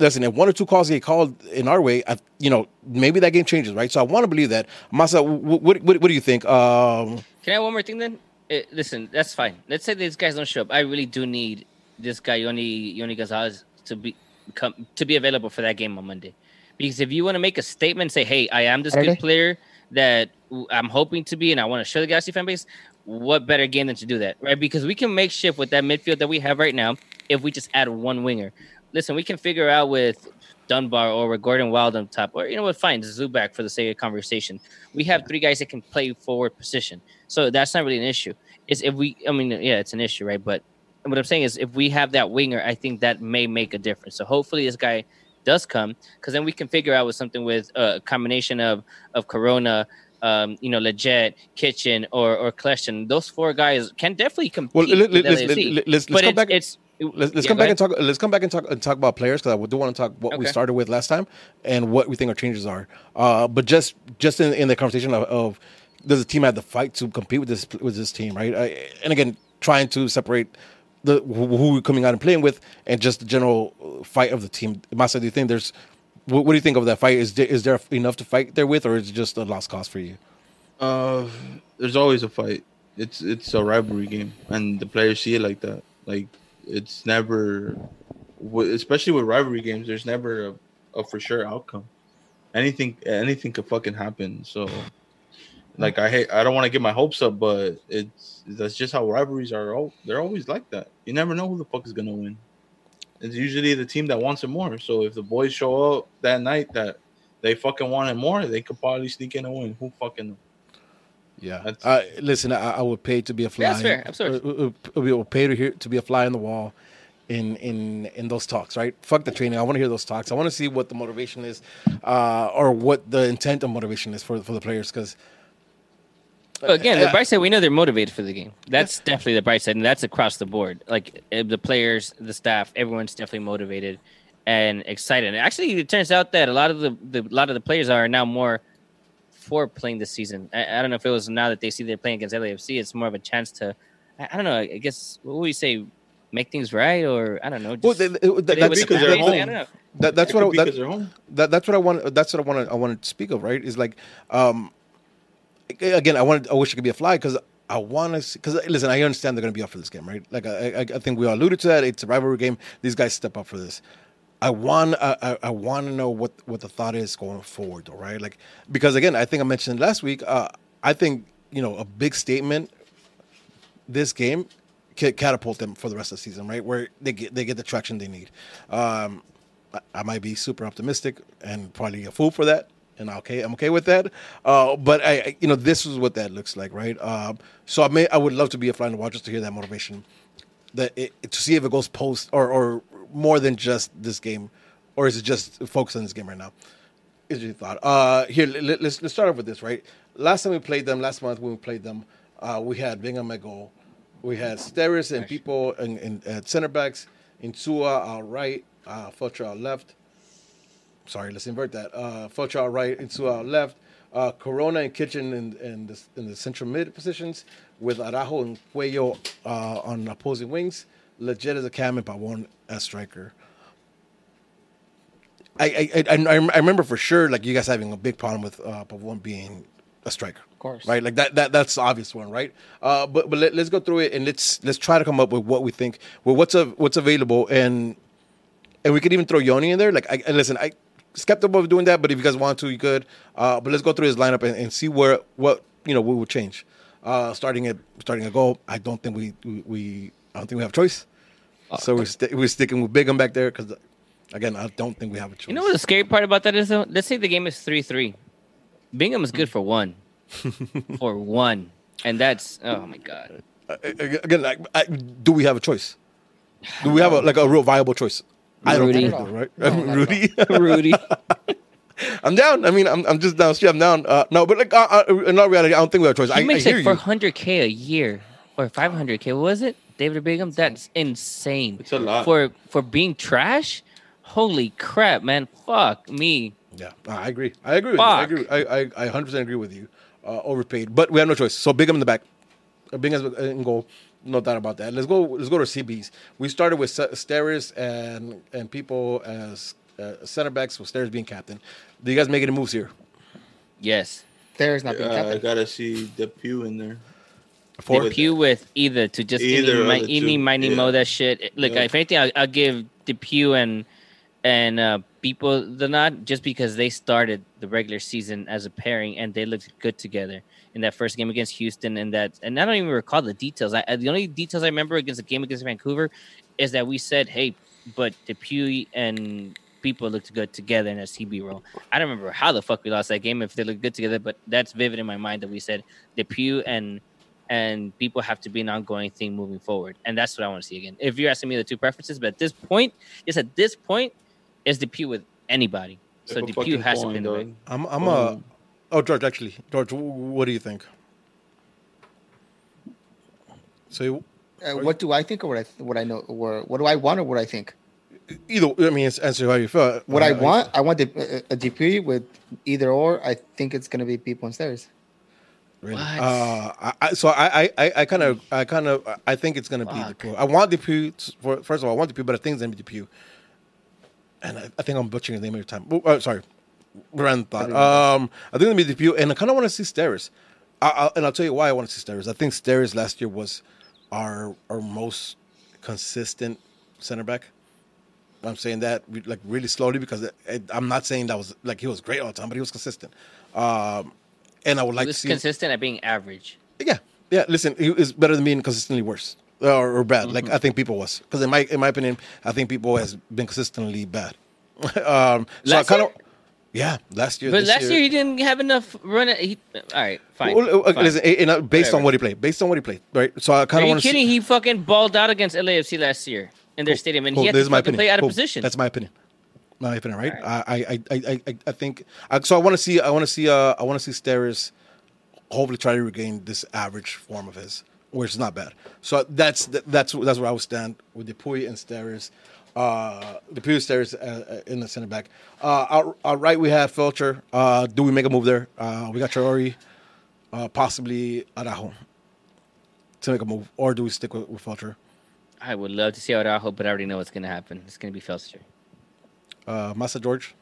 Listen, if one or two calls get called in our way, I, you know, maybe that game changes, right? So I want to believe that. Masa, what, what, what, do you think? Um, Can I have one more thing then? it, listen, that's fine. Let's say these guys don't show up. I really do need this guy Yony Yony Gonzalez to be come to be available for that game on Monday. Because if you want to make a statement, say, "Hey, I am this good player that I'm hoping to be, and I want to show the Galaxy fan base," what better game than to do that, right? Because we can make shift with that midfield that we have right now if we just add one winger. Listen, we can figure out with Dunbar or with Gordon Wild on top, or you know what, fine, Zubak for the sake of conversation. We have three guys that can play forward position, so that's not really an issue. Is if we, I mean, yeah, it's an issue, right? But what I'm saying is, if we have that winger, I think that may make a difference. So hopefully, this guy does come because then we can figure out with something with a combination of of Corona, um, you know, Lletget, Kitchen, or or Kljestan. Those four guys can definitely compete. Well, let, us let's, let's, let's come back. It's, let's, let's yeah, come back and talk. Let's come back and talk and talk about players because I do want to talk what okay. we started with last time and what we think our changes are. Uh, but just just in, in the conversation of, of, does the team have the fight to compete with this with this team, right? I, and again, trying to separate the who we're coming out and playing with and just the general fight of the team. Masa, do you think there's what, what, do you think of that fight? Is there, is there enough to fight there with, or is it just a lost cause for you? Uh, there's always a fight. It's it's a rivalry game, and the players see it like that. Like it's never, especially with rivalry games. There's never a, a for sure outcome. Anything anything could fucking happen. So, like I hate I don't want to get my hopes up, but it's that's just how rivalries are. Oh, they're always like that. You never know who the fuck is gonna win. It's usually the team that wants it more. So if the boys show up that night that they fucking want it more, they could probably sneak in and win. Who fucking yeah. Uh, listen, I, I, would pay to be a fly. Yeah, that's fair. Absolutely. Uh, uh, we would pay to hear to be a fly on the wall in in in those talks, right? Fuck the training. I want to hear those talks. I want to see what the motivation is, uh, or what the intent of motivation is for for the players. Because again, the bright side, we know they're motivated for the game. That's yeah. definitely the bright side, and that's across the board. Like eh, the players, the staff, everyone's definitely motivated and excited. And actually, it turns out that a lot of the, the a lot of the players are now more for playing this season. I, I, don't know if it was now that they see they're playing against LAFC, it's more of a chance to, I, I don't know, I guess, what would we say, make things right? Or I don't know. well, they, they, that, that's because they're home. That, that's what I, that, that, that's what I want. That's what I want to. I want to speak of. Right? Is like, um, again, I wanted. I wish it could be a fly because I want to. Because listen, I understand they're going to be up for this game, right? Like, I, I, I think we all alluded to that. It's a rivalry game. These guys step up for this. I want I, I want to know what what the thought is going forward, all right? Like because again, I think I mentioned last week. Uh, I think you know a big statement. This game can catapult them for the rest of the season, right? Where they get they get the traction they need. Um, I, I might be super optimistic and probably a fool for that, and okay, I'm okay with that. Uh, but I, you know, this is what that looks like, right? Um, so I may, I would love to be a fly on the to hear that motivation, that it, to see if it goes post or or more than just this game, or is it just focused on this game right now? Is your thought? Uh, here, let, us let's start off with this. Right, last time we played them, last month when we played them, uh, we had Bingham at goal, we had Steres and Pipo in, in at center backs, Insua out right, uh, Feltscher out left. Sorry, let's invert that. Uh, Feltscher out right, Insua out left. Uh, Corona and Kitchen in, in, the, in the central mid positions, with Araujo and Cuello uh, on opposing wings. Lletget as a cam and Pavon as striker. I, I I, I remember for sure like you guys having a big problem with uh, Pavon being a striker. Of course. Right? Like that that that's the obvious one, right? Uh, but but let, us go through it and let's let's try to come up with what we think, well what's a, what's available and and we could even throw Yony in there. Like I listen, I skeptical of doing that, but if you guys want to, you could. Uh, but let's go through his lineup and, and see where what you know we will change. Uh, starting at starting a goal, I don't think we, we, we I don't think we have a choice. Uh, so we're, st- we're sticking with Bingham back there because, again, I don't think we have a choice. You know what the scary part about that is? Though? Let's say the game is 3 3. Bingham is good for one. for one. And that's, oh my God. Uh, again, like, I, do we have a choice? Do we have a, like a real viable choice? I don't think so, right? No, Rudy? Rudy. I'm down. I mean, I'm, I'm just down. I'm down. Uh, no, but like, uh, uh, in all reality, I don't think we have a choice. He I, makes I like 400k a year or 500k. What was it? David Bingham. That's insane. It's a lot. for for being trash. Holy crap, man! Fuck me. Yeah, I agree. I agree. With you. I agree. I, I, I 100% agree with you. Uh, overpaid, but we have no choice. So Bingham in the back, uh, Bingham's in goal. No doubt about that. Let's go. Let's go to CBs. We started with Steres and and Pipo as uh, center backs with Steres being captain. Do you guys make any moves here? Yes. There's not being Uh, I gotta see DePuy in there. Four. DePuy with either to just Either any, of mi- the any mighty yeah. mo that shit. Look, Yeah. if anything, I'll, I'll give DePuy and and uh, Pipo the nod just because they started the regular season as a pairing and they looked good together in that first game against Houston. And that, and I don't even recall the details. I, I- the only details I remember against the game against Vancouver is that we said, "Hey, but DePuy and." Pipo looked good together in a CB role. I don't remember how the fuck we lost that game if they looked good together, but that's vivid in my mind that we said DePuy and and Pipo have to be an ongoing thing moving forward. And that's what I want to see again. If you're asking me the two preferences, but at this point, just at this point, is DePuy with anybody. So Like a DePuy has to coin, be the way. I'm. I'm a. Oh, George. Actually, George. What do you think? So you- Uh, what do I think or what I what I know or what do I want or what I think? Either. I mean, it's answer how you feel. What Uh, I want, I want a, a DP with either or. I think it's gonna be Pipo and stairs. Really? What? Uh, I, I, so I, I, I kind of, I kind of, I think it's gonna be Fuck. DePuy. I want DePuy. t- For first of all, I want DePuy, but I think it's gonna be DePuy. And I, I think I'm butchering the name every time. Oh, uh, sorry, random thought. Um, I think it's gonna be DePuy, and I kind of want to see Steres. I, I, and I'll tell you why I want to see Steres. I think Steres last year was our our most consistent center back. I'm saying that like really slowly because I'm not saying that was like he was great all the time, but he was consistent. Um, and I would like He to see consistent at being average. yeah, yeah. Listen, he is better than being consistently worse or, or bad. Like I think Pipo was because in my in my opinion, I think Pipo has been consistently bad. um, so I kind of yeah, last year. But last year, he didn't have enough run. He, all right, fine. Well, uh, fine. listen, and, uh, based Whatever. on what he played, based on what he played, right? So I kind of you want to. kidding? He fucking balled out against LAFC last year in their stadium, and he had this to my opinion. play out of position. That's my opinion. My opinion, right? I, I, I, I, I, I think. Uh, so I want to see. I want to see. Uh, I want to see Steres hopefully try to regain this average form of his, which is not bad. So that's that's that's where I would stand with DePuy and Steres. Uh, DePuy and Steres uh, uh, in the center back. Uh, out, out right we have Feltscher. Uh, do we make a move there? Uh, we got Traore, uh, possibly Araujo to make a move, or do we stick with, with Feltscher? I would love to see Araujo, but I already know what's going to happen. It's going to be Feltscher. Uh, Massa George.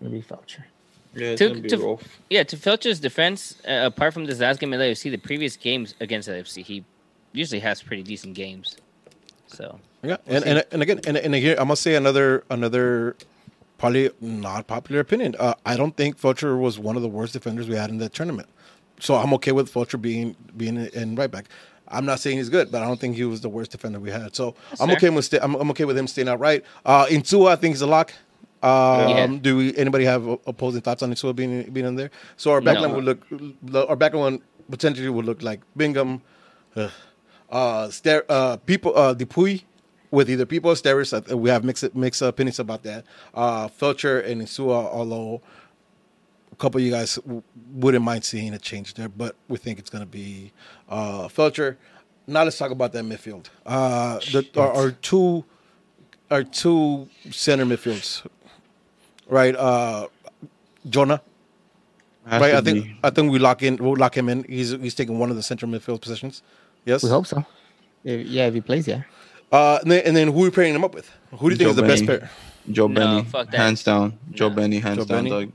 Maybe Feltscher. Yeah, To- gonna be to- rough. Yeah, to Feltscher's defense, uh, apart from this last game at LAFC, the previous games against LAFC, he usually has pretty decent games. So Yeah, and, and and again, and, and here I must say another another probably not popular opinion. Uh, I don't think Feltscher was one of the worst defenders we had in the tournament, so I'm okay with Feltscher being being in right back. I'm not saying he's good, but I don't think he was the worst defender we had. So I'm fair. okay with sta- I'm, I'm okay with him staying out right. Uh, Insua, I think he's a lock. Um, Yeah. Do we, anybody have opposing thoughts on Insua being being in there? So our backline No. would look our backline potentially would look like Bingham, uh, uh, Ster- uh, Pipo, uh, DePuy with either Pipo or Steres. We have mixed mixed opinions about that. Uh, Feltscher and Insua, although a couple of you guys w- wouldn't mind seeing a change there, but we think it's going to be uh, Feltscher. Now let's talk about that midfield. Uh, the, our, our two, our two center midfields, right? Uh, Jonah, Has right? I think be. I think we lock in. We'll lock him in. He's he's taking one of the central midfield positions. Yes. We hope so. If, yeah, if he plays, yeah. Uh, and, then, and then who are we pairing him up with? Who do you think Joe is the best pair? Joe No, Benny, fuck that. hands down. Joe No. Benny, hands Joe down, Benny? dog.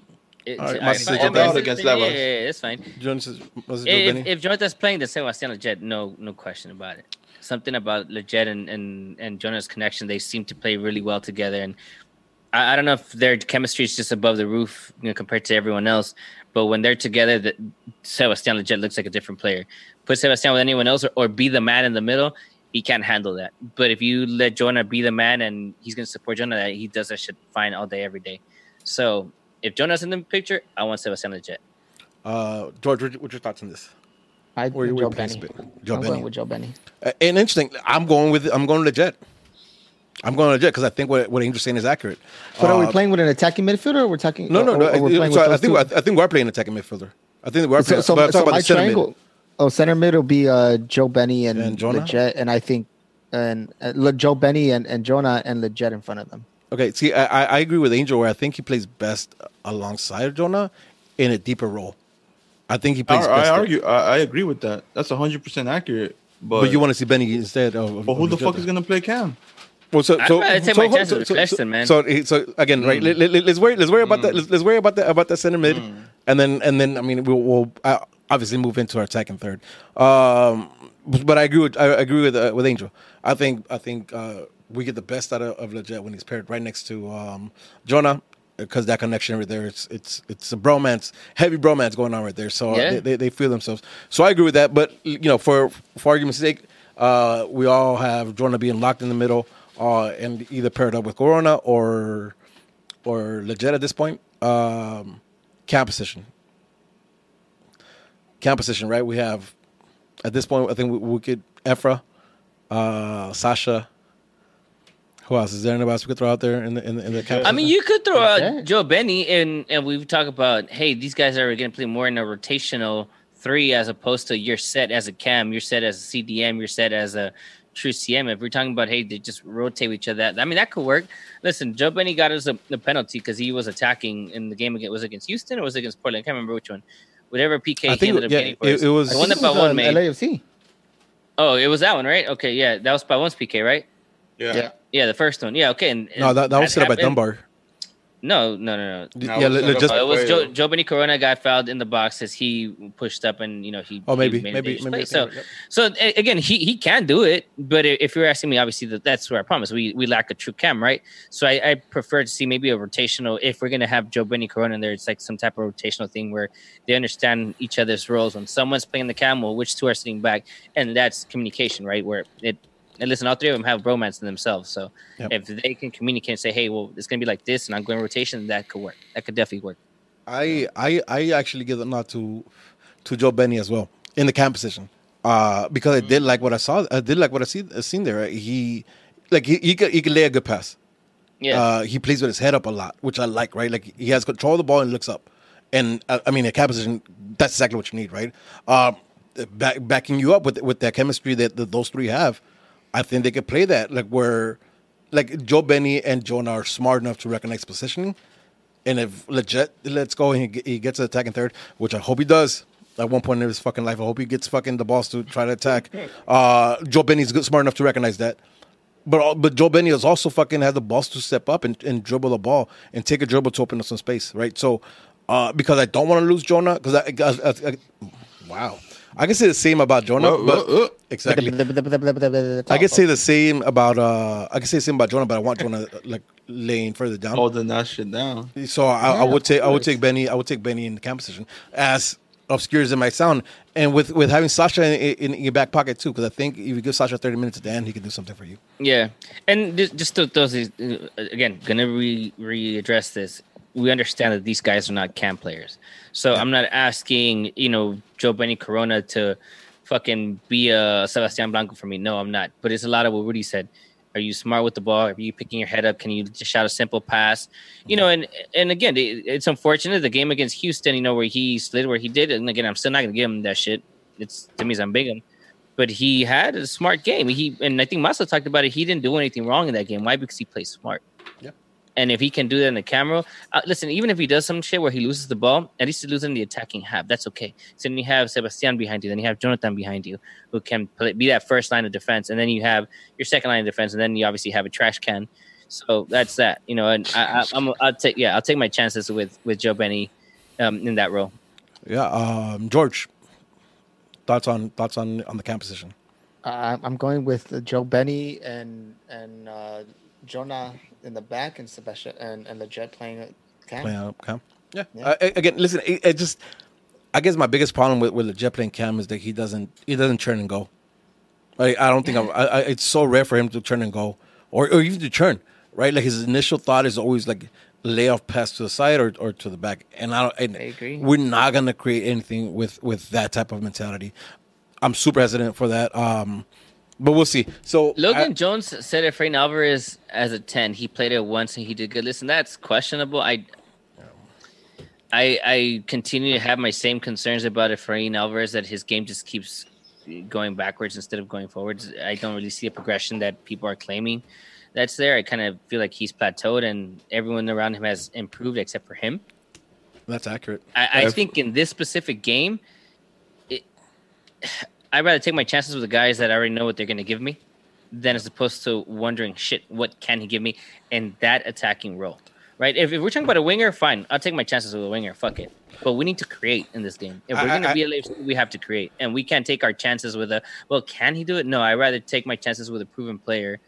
It, All right, all Must fine. say I Joe mean, Benny against yeah, Levas. yeah, yeah, it's fine. Jonas is, was it Joe If, Benny? if Jonathan's playing, then Sebastian Lletget, no no question about it. Something about Lletget and, and, and Jonah's connection, they seem to play really well together. And I, I don't know if their chemistry is just above the roof you know, compared to everyone else, but when they're together, the, Sebastian Lletget looks like a different player. Put Sebastian with anyone else or, or be the man in the middle, he can't handle that. But if you let Jonah be the man and he's going to support Jonah, that he does that shit fine all day, every day. So if Jonah's in the picture, I want Sebastian Lletget. uh, George, what- what's your thoughts on this? I Where you Joe Benny. Joe I'm Benny. going with Joe Benny. Uh, and interesting, I'm going with I'm going to Jet. I'm going to Jet because I think what what Angel's saying is accurate. But are we Uh, playing with an attacking midfielder, or we're talking? No, no, or- no. or we're I- playing so with I think two? I, I think we're playing attacking midfielder. I think we're So, playing. so, but I'm so talking about my the center mid. triangle. Oh, center mid will be uh, Joe Benny and, And Jonah? Lletget, and I think and uh, Le- Joe Benny and, and Jonah and Lletget in front of them. Okay, see, I, I I agree with Angel where I think he plays best alongside Jonah in a deeper role. I think he plays I best. there. argue. I, I agree with that. That's hundred percent accurate. But, but you want to see Benny instead of. But who of the Lletget fuck is gonna play Cam? Well, so, I'd so, so, my hold- chances with so, so, man. So, so again, right? Let, let, us worry. Let's worry about that. Let's, let's worry about that about that center mid, and then and then I mean we'll, we'll uh, obviously move into our second, third. Um, but I agree with I agree with uh, with Angel. I think I think uh, we get the best out of, of Lletget when he's paired right next to um, Jonah. Because that connection right there, it's it's it's a bromance, heavy bromance going on right there. So uh, Yeah. they, they, they feel themselves. So I agree with that. But you know, for for argument's sake, uh, we all have Jonah being locked in the middle, uh, and either paired up with Corona or or Lletget at this point. Um, cam position, cam position, right? We have at this point, I think we, we could Efra, uh, Sacha. Who else is there? Anybody else we could throw out there in the in the, in the cam? I mean, you could throw out Okay. Joe Benny, and and we talk about, hey, these guys are going to play more in a rotational three as opposed to you're set as a cam, you're set as a CDM, you're set as a true CM. If we're talking about, hey, they just rotate each other, I mean, that could work. Listen, Joe Benny got us a, a penalty because he was attacking in the game against was it against Houston or was it against Portland? I can't remember which one. Whatever PK I he think ended up yeah, getting for it, us. it was. The one that This is, Pavon uh, made. LAFC. Oh, it was that one, right? Okay, yeah, that was by one's PK, right? Yeah. Yeah, the first one. Yeah, okay. And, no, that, that was set up by Dunbar. No, no, no, no. No, yeah, it was le- just it was Joe, wait. Joe Benny Corona got fouled in the box as he pushed up and you know he. Oh, he maybe, made maybe, dangerous maybe. play. So, so again, he he can do it, but if you're asking me, obviously that that's where I promise we we lack a true cam, right? So I, I prefer to see maybe a rotational. If we're gonna have Joe Benny Corona in there, it's like some type of rotational thing where they understand each other's roles. When someone's playing the cam, well, which two are sitting back, and that's communication, right? Where it. And listen, all three of them have bromance in themselves. So Yep. if they can communicate and say, "Hey, well, it's gonna be like this," and I'm going rotation, that could work. That could definitely work. I I I actually give a nod to to Joe Benny as well in the cam position. Uh, because I did like what I saw. I did like what I see I seen there. He like he he could, he could lay a good pass. Yeah. Uh, he plays with his head up a lot, which I like. Right, like he has control of the ball and looks up. And uh, I mean, in cam position, that's exactly what you need, right? Um, back, backing you up with with that chemistry that, that those three have, I think they could play that like where, like Joe Benny and Jonah are smart enough to recognize positioning, and if legit let's go and he, gets to attacking third, which I hope he does. At one point in his fucking life, I hope he gets fucking the balls to try to attack. Uh, Joe Benny's good, smart enough to recognize that. But but Joe Benny has also fucking had the balls to step up and, and dribble the ball and take a dribble to open up some space, right? So uh, because I don't want to lose Jonah, because I, I, I, I- wow, I can say the same about Jonah, Whoa, but whoa, whoa. exactly. I can say the same about uh, I can say the same about Jonah, but I want Jonah like laying further down. Holding that shit down. So I, I would of take I would course. take Benny I would take Benny in the cam position as obscure as it might sound, and with with having Sacha in, in your back pocket too, because I think if you give Sacha thirty minutes at the end, he can do something for you. Yeah, and just, just to those uh, again, gonna re readdress this. We understand that these guys are not camp players, so I'm not asking you know Joe Benny Corona to fucking be a Sebastian Blanco for me. No, I'm not. But it's a lot of what Rudy said. Are you smart with the ball? Are you picking your head up? Can you just shout a simple pass? You know, and and again, it, it's unfortunate the game against Houston. You know where he slid, where he did, it. and again, I'm still not gonna give him that shit. It's to me, I'm big him but he had a smart game. He and I think Massa talked about it. He didn't do anything wrong in that game. Why? Because he plays smart. Yeah. And if he can do that in the camera, uh, listen. Even if he does some shit where he loses the ball, at least he loses in the attacking half. That's okay. So then you have Sebastian behind you, then you have Jonathan behind you, who can play, be that first line of defense, and then you have your second line of defense, and then you obviously have a trash can. So that's that. You know, and I, I, I'm I'll take yeah I'll take my chances with with Joe Benny um, in that role. Yeah, um, George. Thoughts on thoughts on on the cam position? Uh, I'm going with uh, Joe Benny and and uh, Jonah in the back and Sebastian and, and Lletget playing at cam. Playing up Cam. Yeah. Yeah. Uh, again, listen. It, it just, I guess my biggest problem with with the jet playing Cam is that he doesn't he doesn't turn and go. Like I don't think I'm, I, I, it's so rare for him to turn and go, or or even to turn. Right, like his initial thought is always like lay off pass to the side or, or to the back, and I don't. And I agree. We're not gonna create anything with with that type of mentality. I'm super hesitant for that. Um, but we'll see. So Logan I- Jones said Efrain Alvarez as a 10. He played it once and he did good. Listen, that's questionable. I I I continue to have my same concerns about Efrain Alvarez that his game just keeps going backwards instead of going forwards. I don't really see a progression that people are claiming that's there. I kind of feel like he's plateaued and everyone around him has improved except for him. That's accurate. I, I think in this specific game, it, I'd rather take my chances with the guys that I already know what they're going to give me than as opposed to wondering, shit, what can he give me in that attacking role, right? If, if we're talking about a winger, fine, I'll take my chances with a winger. Fuck it. But we need to create in this game. If we're going to be a LAFC, we have to create, and we can't take our chances with a. Well, can he do it? No, I'd rather take my chances with a proven player.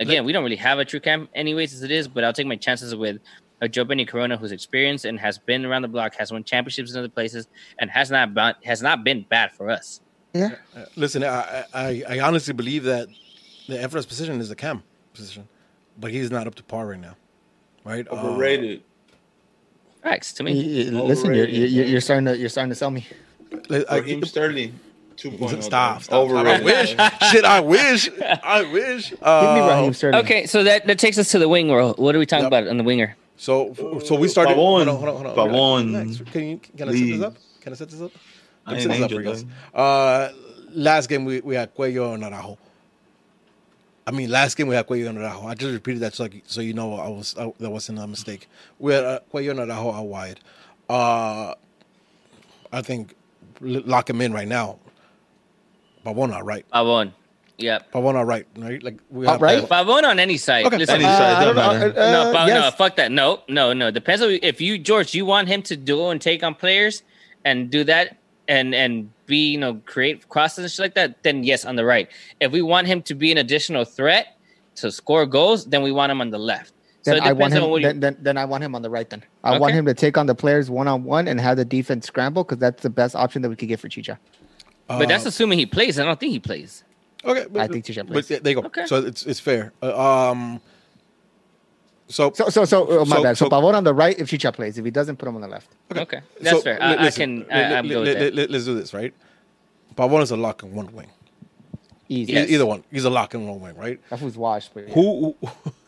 Again, we don't really have a true cam, anyways, as it is. But I'll take my chances with a Joe Benny Corona who's experienced and has been around the block, has won championships in other places, and has not has not been bad for us. Yeah. Uh, Listen, I, I I honestly believe that the Efra's position is the cam position, but he's not up to par right now, right? Uh, Overrated. Facts to me. Y- y- Listen, you're, you're you're starting to you're starting to sell me. like, I- Raheem Sterling. 2.0. stop, stop, Overrated. I wish. Shit, I wish. I wish. Uh, Give me Raheem Sterling. Okay, so that, that takes us to the wing role. What are we talking Yep. about on the winger? So, so we started. Pavon. Hold on, hold on, hold on. Pavon. Can you can I set this up? Can I set this up? I Let me ain't up angel, for guys. Uh, last game we, we had Cuello and Araujo. I mean, last game we had Cuello and Araujo. I just repeated that so, so you know I was I, that wasn't a mistake. We had uh, Cuello and Araujo out wide. Uh, I think lock him in right now. Pavon not right. Pavon. Yep. Pavon not right. Right? Like we Out right? Pavon on any side. Okay. Listen, Any Uh, side, don't matter. Uh, no, uh, Pav- no, fuck that. No, no, no. Depends on if you, George, you want him to go and take on players and do that and and be, you know, create crosses and shit like that. Then yes, on the right. If we want him to be an additional threat to score goals, then we want him on the left. So Then it I want him. on you. Then, then, then I want him on the right. Then I want him to take on the players one on one and have the defense scramble because that's the best option that we could get for Chicha. but that's assuming he plays. I don't think he plays. okay. But, I think Chicha But plays. there you go. Okay. So it's it's fair. Uh, um. So So so so oh, my So- bad. So, so- Pavon on the right if Chicha plays. If he doesn't, put him on the left. Okay, that's So, fair. li- I, I listen, can. I, li- I'm good with li- Let's do this, right? Pavon is a lock in one wing. Easy. Yes. E- Either one. He's a lock in one wing, right? That who's washed. But yeah. Who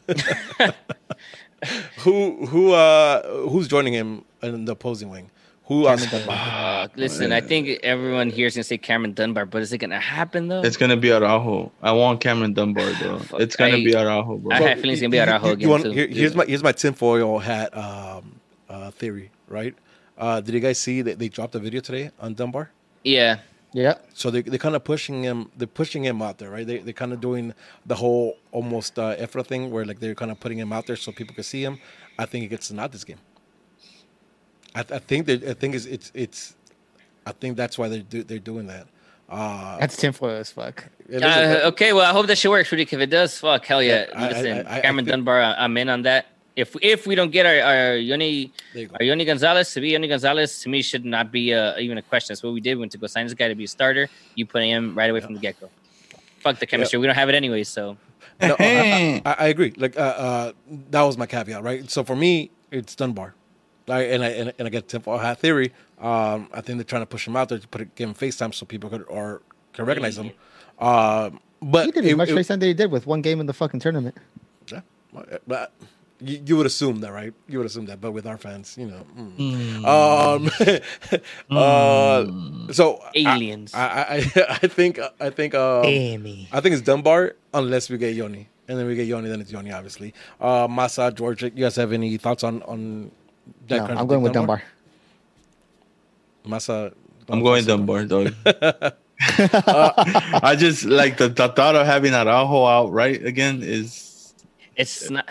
who who uh who's joining him in the opposing wing? Who else? Cameron Dunbar. Uh, listen, I think everyone here is gonna say Cameron Dunbar, but is it gonna happen though? It's gonna be Araujo. I want Cameron Dunbar, though. It's gonna I- be Araujo, bro. I have feelings it's gonna be Araujo again want- too. here- here's my here's my tinfoil hat um uh theory, right? Uh did you guys see that they dropped a video today on Dunbar? yeah, Yeah. So they they're kind of pushing him. They're pushing him out there, right? They they're kind of doing the whole almost uh, Efra thing, where like they're kind of putting him out there so people can see him. I think he gets not this game. I, I think that I think it's, it's it's I think that's why they're do, they're doing that. Uh, That's tinfoil as fuck. Uh, okay, well, I hope that shit works, Rudy. If it does, fuck, hell yeah. Yeah, I- I- Listen, I- I Cameron think- Dunbar, I- I'm in on that. If if we don't get our, our Yony There you go. our Yony Gonzalez to be Yony Gonzalez, to me should not be uh, even a question. That's what we did. We went to go sign this guy to be a starter. You put him right away from the get go. Fuck the chemistry. We don't have it anyway. So No, I, I, I agree. Like uh, uh, that was my caveat, right? So for me, it's Dunbar, right? And I and, and I get tinfoil hat theory. Um, I think they're trying to push him out there to put it, give him FaceTime so people could or can recognize him. Um, but He did it- as much it- face time that he did with one game in the fucking tournament. Yeah, but you, you would assume that, right? You would assume that, but with our fans, you know. mm. Um, uh, so aliens. I, I, I, I think I think um, Dammy. I think it's Dunbar unless we get Yony, and then we get Yony, then it's Yony, obviously. Uh, Massa, George, you guys have any thoughts on on? That No, kind I'm going with Dunbar. Massa. I'm going Dunbar, dog. I just like the, the thought of having Araujo out right again is it's not.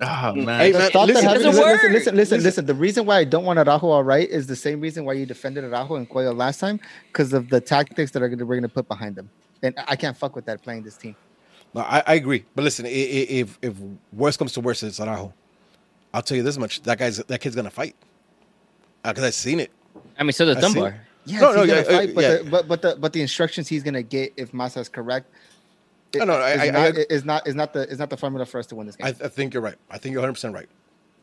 ah man. Hey, The man, thought that listen, having- doesn't listen, listen, listen, listen, listen. The reason why I don't want Araujo all right is the same reason why you defended Araujo and Cuello last time because of the tactics that are gonna we're gonna put behind them. And I can't fuck with that playing this team. No, I, I agree, but listen, i- i- if if worst comes to worst, it's Araujo. I'll tell you this much: that guy's that kid's gonna fight because I've seen it. I mean, so does I see. Dunbar. Yes, No, no, he's gonna yeah, uh, fight, but, yeah. the, but but the but the instructions he's gonna get if Massa is correct. i- No, no, I- is, I- not, I- is not is not the is not the formula for us to win this game. I, I think you're right. I think you're 100 percent right.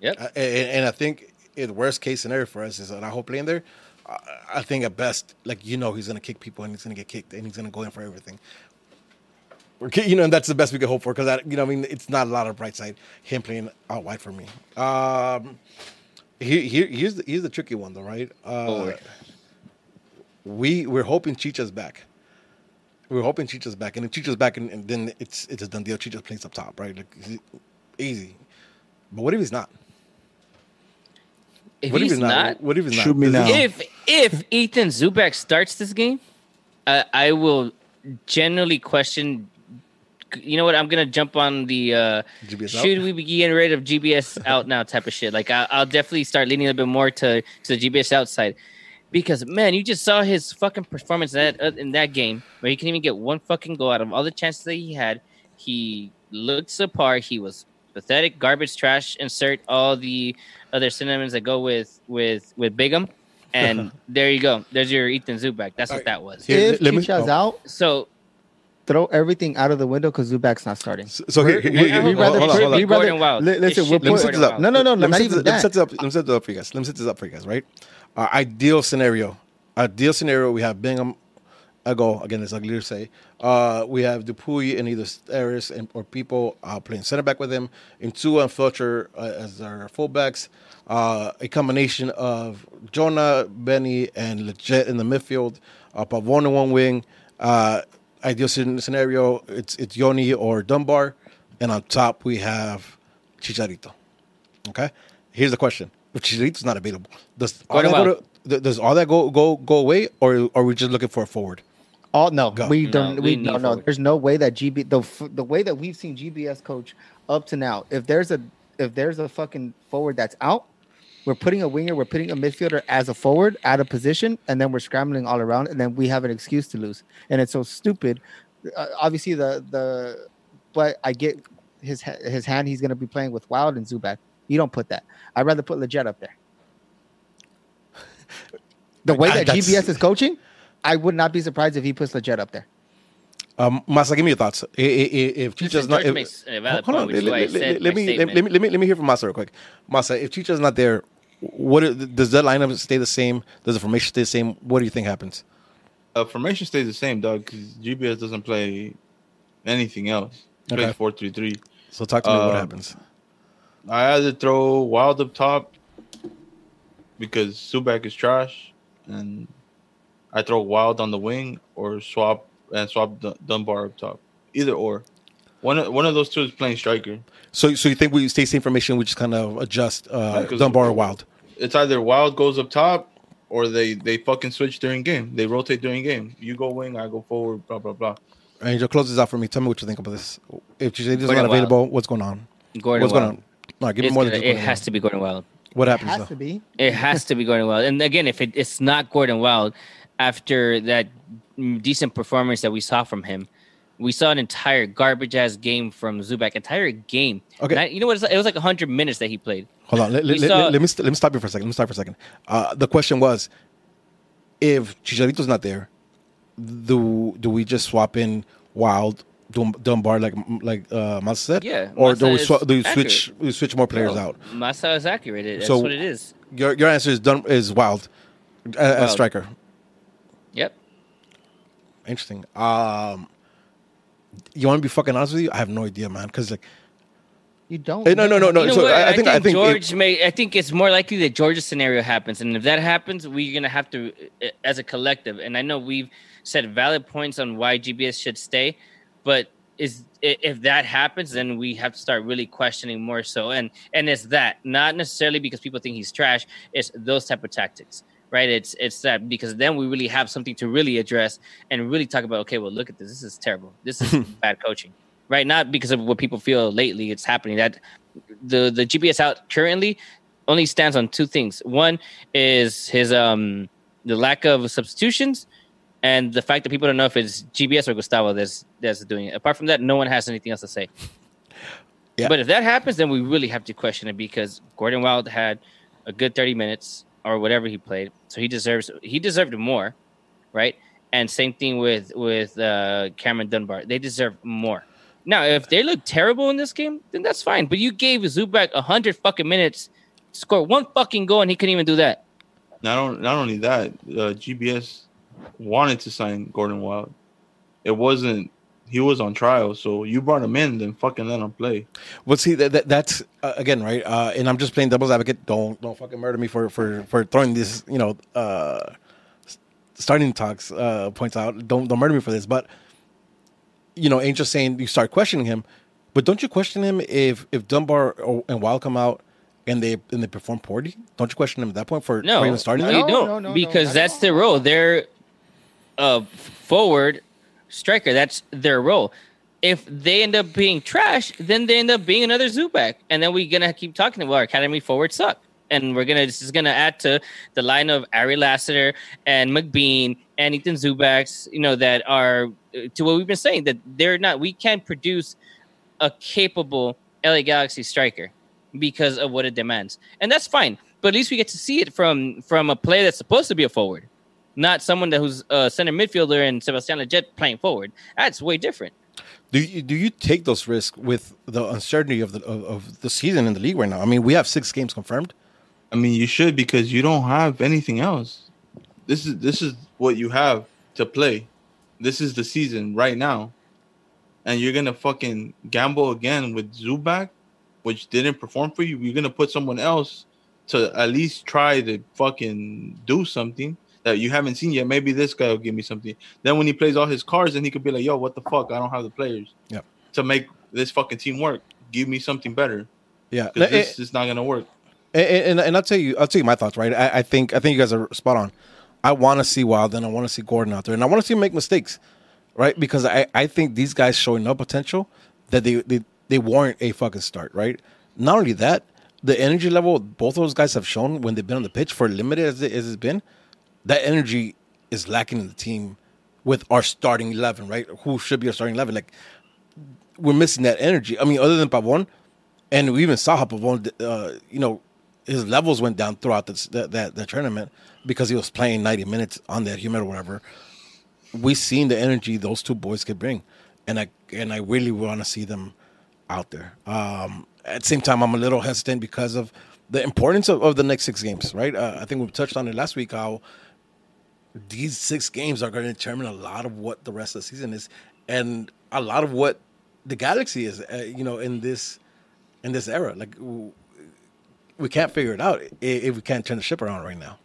Yep. Uh, and, and I think the worst case scenario for us is Araujo playing there. I, I think at best, like you know, he's gonna kick people and he's gonna get kicked and he's gonna go in for everything. Okay, you know, and that's the best we could hope for because you know, I mean, it's not a lot of bright side him playing out wide for me. Um, Here, here, here's the here's the tricky one though, right? Uh, Forward. we we're hoping Chicha's back. We're hoping Chicha's back, and if Chicha's back, and, and then it's it's a done deal. Chicha plays up top, right? Like easy. But what if he's not? If what he's if he's not, What if he's not? Shoot me now. if if Ethan Zubak starts this game, uh, I will generally question. You know what? I'm gonna jump on the uh, GBS out? should we be getting rid of GBS out now type of shit. Like I, I'll definitely start leaning a little bit more to to the GBS outside because man, you just saw his fucking performance in that uh, in that game where he couldn't even get one fucking goal out of all the chances that he had. He looked subpar. He was pathetic, garbage, trash. Insert all the other synonyms that go with with with Bigum, and there you go. There's your Ethan Zubak. That's what Alright. that was. Here, If let me- Chicha's oh. out, So throw everything out of the window because Zubak's not starting. So, so here, here, We- here, we here- rather hold on, put hold on. Big Gordon Wild. Li- It listen, should we're be Let me put- set Gordon this up. Wild. No, no, no, Let me not set even this- let me that. set this up. Let me set this up for you guys. Let me set this up for you guys. Right? Our ideal scenario. Ideal scenario. We have Bingham. A goal again. It's ugly to say. Uh, we have DePuy and either Steres and or Pipo uh, playing center back with him. And two and Feltscher uh, as our fullbacks. Uh, a combination of Jonah, Benny, and Lletget in the midfield. Uh, Pavon in one wing. Uh, ideal scen- scenario. It's it's Yony or Dunbar, and on top we have Chicharito. Okay. Here's the question: If Chicharito's not available, does all that go to, does all that go go go away, or are we just looking for a forward? All no, Go. we don't. we we no no. forward. There's no way that GB the the way that we've seen GBS coach up to now. If there's a if there's a fucking forward that's out, we're putting a winger, we're putting a midfielder as a forward out of position, and then we're scrambling all around, and then we have an excuse to lose, and it's so stupid. Uh, obviously, the the but I get his his hand. He's gonna be playing with Wild and Zubak. You don't put that. I'd rather put Lletget up there. The way that that's- GBS is coaching, I would not be surprised if he puts Lletget up there. Um, Masa, give me your thoughts. I- I- I- If Chicha's not, if, makes a valid hold on, point, which is let, let- let- me let, let me let me let me hear from Masa real quick. Masa, if Chicha's not there, what does that lineup stay the same? Does the formation stay the same? What do you think happens? Uh, formation stays the same, dog, because GBS doesn't play anything else. He Okay. plays four three three. So talk to me. what Um, happens? I either throw Wild up top because Zubak is trash, and I throw Wild on the wing or swap and swap Dun- Dunbar up top. Either or, one of, one of those two is playing striker. So so you think we stay same formation? We just kind of adjust uh, 'cause- Dunbar or Wild. It's either Wild goes up top or they they fucking switch during game. They rotate during game. You go wing, I go forward. Blah blah blah. Angel, close this out for me. Tell me what you think about this. If Chicha's Gordon not Wild. available, what's going on? Gordon what's Wild. going on? All right, give me more gonna- than just it has Wild. to be Gordon Wild. What happens? It happens has though? to be. It has to be Gordon Wild. And again, if it, it's not Gordon Wild, after that decent performance that we saw from him, we saw an entire garbage ass game from Zubak. Entire game. Okay. Not- you know what? It was, it was like hundred minutes that he played. Hold on. Let, let, saw- let, let me let me stop you for a second. Let me stop for a second. Uh, the question was, if Chicharito's not there, do do we just swap in Wild Dunbar like like uh, Masa said? Yeah, Or do we swap? Do we switch? We switch more players No, out. Masa is accurate. That's So- what it is. Your your answer is Dun- is Wild uh, Wild. striker. Yep. Interesting. Um, you want to be fucking honest with you? I have no idea, man. Because like, You don't. No, no, no, no. You know so what? I, I think I think, George it- may. I think it's more likely that George's scenario happens, and if that happens, we're gonna have to, uh, as a collective. And I know we've said valid points on why GBS should stay, but is if that happens, then we have to start really questioning more so. And and it's that not necessarily because people think he's trash. It's those type of tactics, right? It's it's that because then we really have something to really address and really talk about. Okay, well, look at this. This is terrible. This is bad coaching right? Not because of what people feel lately. It's happening that the the GBS out currently only stands on two things. One is his um the lack of substitutions, and the fact that people don't know if it's GBS or Gustavo that's that's doing it. Apart from that, no one has anything else to say. Yeah. But if that happens, then we really have to question it because Gordon Wild had a good thirty minutes or whatever he played, so he deserves he deserved more, right? And same thing with with uh, Cameron Dunbar. They deserve more. Now, if they look terrible in this game, then that's fine. But you gave Zubak hundred fucking minutes, score one fucking goal, and he couldn't even do that. Not on, not only that, uh, GBS wanted to sign Gordon Wild. It wasn't he was on trial. So you brought him in, then fucking let him play. Well, see that, that that's uh, again right, uh, and I'm just playing devil's advocate. Don't don't fucking murder me for for for throwing this, you know, uh, starting talks uh, points out. Don't don't murder me for this, but you know, Angel saying you start questioning him, but don't you question him if if Dunbar or, and Wild come out and they and they perform poorly? Don't you question him at that point for, No, for even starting you them? No, don't no, no, no, because not that's at their role. They're a forward striker. That's their role. If they end up being trash, then they end up being another Zubak, and then we're gonna keep talking about our academy forwards suck, and we're gonna this is gonna add to the line of Ari Lassiter and McBean and Ethan Zubak's, you know, that are uh, to what we've been saying that they're not. We can't produce a capable LA Galaxy striker because of what it demands, and that's fine. But at least we get to see it from from a player that's supposed to be a forward, not someone that who's a center midfielder and Sebastian Lletget playing forward. That's way different. Do you do you take those risks with the uncertainty of the of, of the season in the league right now? I mean, we have six games confirmed. I mean, you should because you don't have anything else. This is this is what you have to play. This is the season right now, and you're gonna fucking gamble again with Zubak, which didn't perform for you. You're gonna put someone else to at least try to fucking do something that you haven't seen yet. Maybe this guy will give me something. Then when he plays all his cards, then he could be like, "Yo, what the fuck? I don't have the players Yep. to make this fucking team work. Give me something better Yeah, because this is not gonna work." And, and, and I'll tell you, I'll tell you my thoughts. Right, I, I think I think you guys are spot on. I want to see Wild, and I want to see Gordon out there, and I want to see him make mistakes, right? Because I, I think these guys showing no potential that they, they they warrant a fucking start, right? Not only that, the energy level both of those guys have shown when they've been on the pitch for limited as, it, as it's been, that energy is lacking in the team with our starting eleven, right? Who should be our starting eleven? Like we're missing that energy. I mean, other than Pavon, and we even saw how Pavon, uh, you know, his levels went down throughout this, that, that that tournament because he was playing 90 minutes on that humid or whatever. We seen the energy those two boys could bring, and I and I really want to see them out there. Um, at the same time, I'm a little hesitant because of the importance of, of the next six games. Right? Uh, I think we touched on it last week how these six games are going to determine a lot of what the rest of the season is, and a lot of what the Galaxy is. Uh, you know, in this in this era, like we can't figure it out if we can't turn the ship around right now.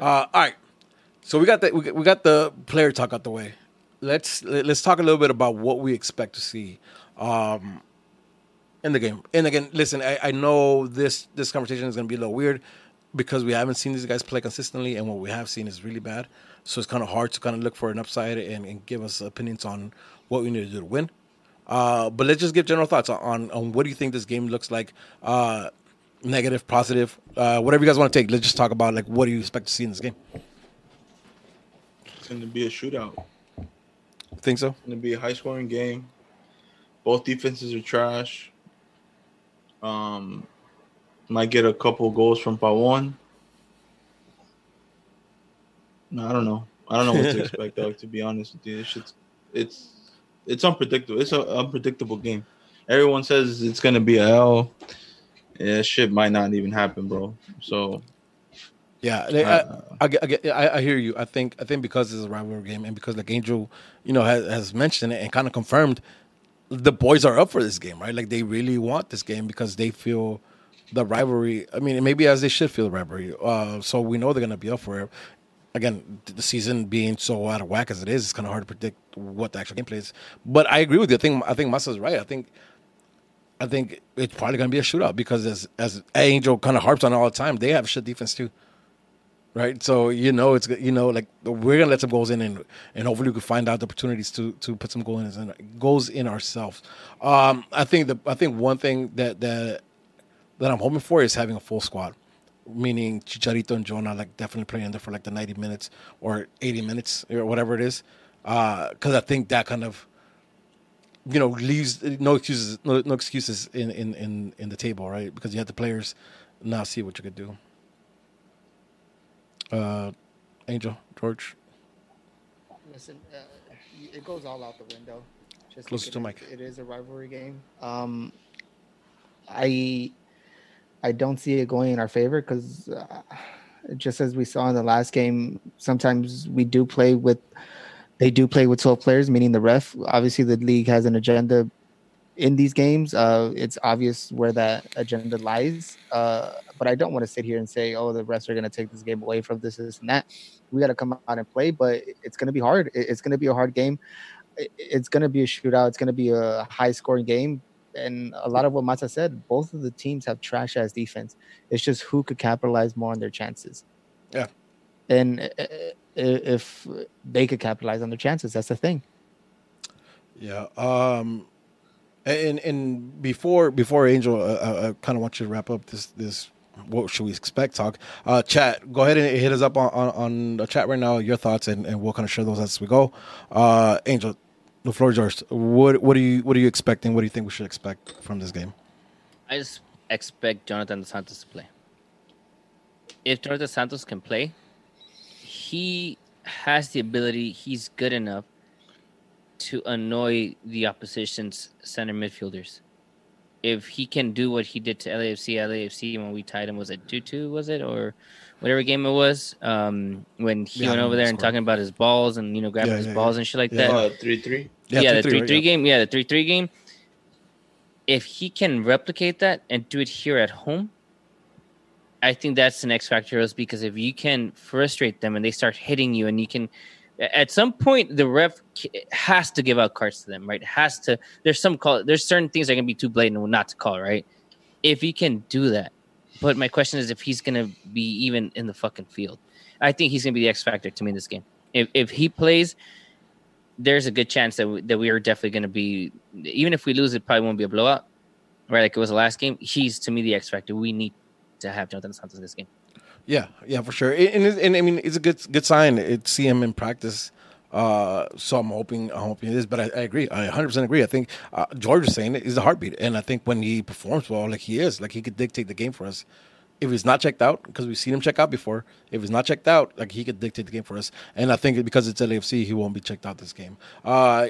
Uh, all right, so we got the we got, the player talk out the way. Let's let- let's talk a little bit about what we expect to see um, in the game. And again, listen, I, I know this this conversation is going to be a little weird because we haven't seen these guys play consistently, and what we have seen is really bad. So it's kind of hard to kind of look for an upside and, and give us opinions on what we need to do to win. Uh, but let's just give general thoughts on, on what do you think this game looks like. Uh, negative, positive, uh, whatever you guys want to take. Let's just talk about like what do you expect to see in this game. It's gonna be a shootout. Think so? It's gonna be a high scoring game. Both defenses are trash. Um, might get a couple goals from Pavon. No, I don't know. I don't know what to expect, dog. To be honest with you, this shit's, it's it's unpredictable. It's an unpredictable game. Everyone says it's gonna be a L. Yeah, shit might not even happen, bro. So Yeah, they- Uh, I, I, I, get- I, I hear you. I think I think because it's a rivalry game and because like Angel, you know, has, has mentioned it and kind of confirmed, the boys are up for this game, right? Like they really want this game because they feel the rivalry. I mean, maybe as they should feel the rivalry. Uh, so we know they're gonna be up for it. Again, the season being so out of whack as it is, it's kind of hard to predict what the actual gameplay is. But I agree with you. I think I think Masa's right. I think I think it's probably going to be a shootout because as as Angel kind of harps on all the time, they have shit defense too, right? So you know it's you know like we're gonna let some goals in and and hopefully we can find out the opportunities to to put some goals in goals in ourselves. Um, I think the I think one thing that that that I'm hoping for is having a full squad, meaning Chicharito and Jonah like definitely playing there for like the 90 minutes or 80 minutes or whatever it is, because I think that kind of you know leaves no excuses no, no excuses in, in in in the table right? Because you have the players now see what you could do. Uh angel george? Listen, uh, it goes all out the window. Just Closer to it- It is a rivalry game. Um, I I don't see it going in our favor because uh, just as we saw in the last game, sometimes we do play with They do play with 12 players, meaning the ref. Obviously, the league has an agenda in these games. Uh, it's obvious where that agenda lies. Uh, but I don't want to sit here and say, oh, the refs are going to take this game away from this, this, and that. We got to come out and play, but it's going to be hard. It's going to be a hard game. It's going to be a shootout. It's going to be a high scoring game. And a lot of what Masa said, both of the teams have trash ass defense. It's just who could capitalize more on their chances. Yeah. And uh, uh, if they could capitalize on their chances, that's the thing. Yeah. Um, and and before before Angel, uh, uh, I kind of want you to wrap up this this what should we expect talk. Uh, chat, go ahead and hit us up on, on, on the chat right now. Your thoughts, and, and we'll kind of share those as we go. Uh, Angel, the floor is yours. What what are you what are you expecting? What do you think we should expect from this game? I just expect Jonathan Dos Santos to play. If Jonathan Santos can play, he has the ability. He's good enough to annoy the opposition's center midfielders. If he can do what he did to LAFC, LAFC when we tied him was it two two was it or whatever game it was? Um, when he Yeah, went over there and talking about his balls and you know grabbing Yeah, his yeah, balls and shit like Yeah. that Uh, three three. yeah, the 3-3, three right? three Yeah. game. Yeah, the three three game. If he can replicate that and do it here at home, I think that's the next factor. Is because if you can frustrate them and they start hitting you, and you can, at some point, the ref has to give out cards to them, right? Has to. There's some call. There's certain things that can be too blatant not to call, right? If he can do that, but my question is if he's gonna be even in the fucking field. I think he's gonna be the X factor to me in this game. If if he plays, there's a good chance that we, that we are definitely to be even if we lose it probably won't be a blowout right like it was the last game he's to me the x factor we need to have jonathan santos in this game Yeah, yeah, for sure. And, and, and I mean, it's a good good sign. It see him in practice. Uh, so I'm hoping I'm hoping it is. But I, I agree. I 100 percent agree. I think uh, George is saying it is the heartbeat, and I think when he performs well, like he is, like he could dictate the game for us. If he's not checked out, because we've seen him check out before. If he's not checked out, like he could dictate the game for us. And I think because it's LAFC, he won't be checked out this game. Uh,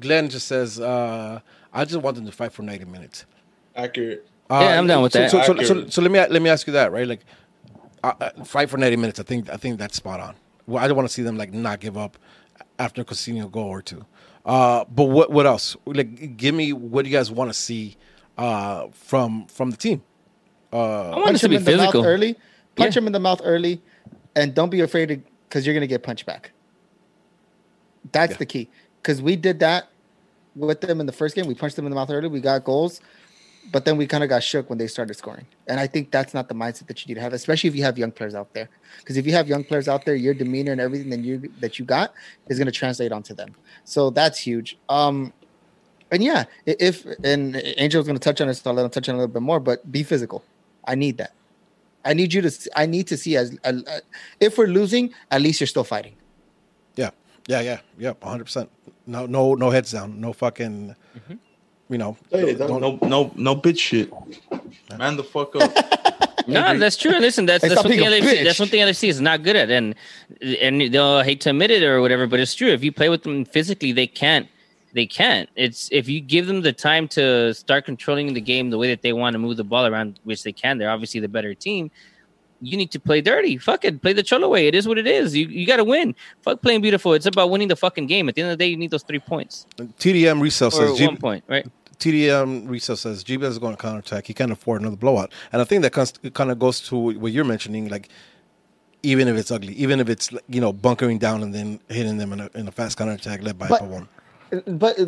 Glenn just says, uh, "I just want them to fight for 90 minutes." Accurate. Yeah, I'm down with so, that. So, so, so, so let me let me ask you that, right? Like, uh, uh, fight for 90 minutes. I think I think that's spot on. Well, I don't want to see them like not give up after a casino goal or two. Uh, but what what else? Like, give me what you guys want to see uh, from from the team. i want punch to him be in the mouth physical early. Punch Yeah. him in the mouth early, and don't be afraid to because you're gonna get punched back. That's Yeah. the key. Because we did that with them in the first game. We punched them in the mouth early. We got goals, but then we kind of got shook when they started scoring. And I think that's not the mindset that you need to have, especially if you have young players out there. Because if you have young players out there, your demeanor and everything that you that you got is going to translate onto them. So that's huge. Um, and yeah, i- if and Angel's going to touch on it, so I'll let him touch on it a little bit more. But be physical. I need that. I need you to. I need to see as uh, uh, if we're losing, at least you're still fighting. Yeah, yeah, yeah, yeah. 100. percent No, no, no heads down. No fucking. You know, Hey, don't- no, no, no bitch shit. Man, the fuck up. no that's true listen that's, Hey, that's stop one thing LFC, that's one thing LFC is not good at and and they'll hate to admit it or whatever but it's true if you play with them physically they can't they can't it's if you give them the time to start controlling the game the way that they want to move the ball around which they can they're obviously the better team you need to play dirty. Fuck it. Play the cholo way. It is what it is. You you gotta win. Fuck playing beautiful. It's about winning the fucking game. At the end of the day, you need those three points. TDM resale Or says G- one point, right? TDM resale says GBS is going to counterattack. He can't afford another blowout, and I think that kind of goes to what you're mentioning. Like, even if it's ugly, even if it's you know bunkering down and then hitting them in a, in a fast counterattack led by But- Pavon. But uh,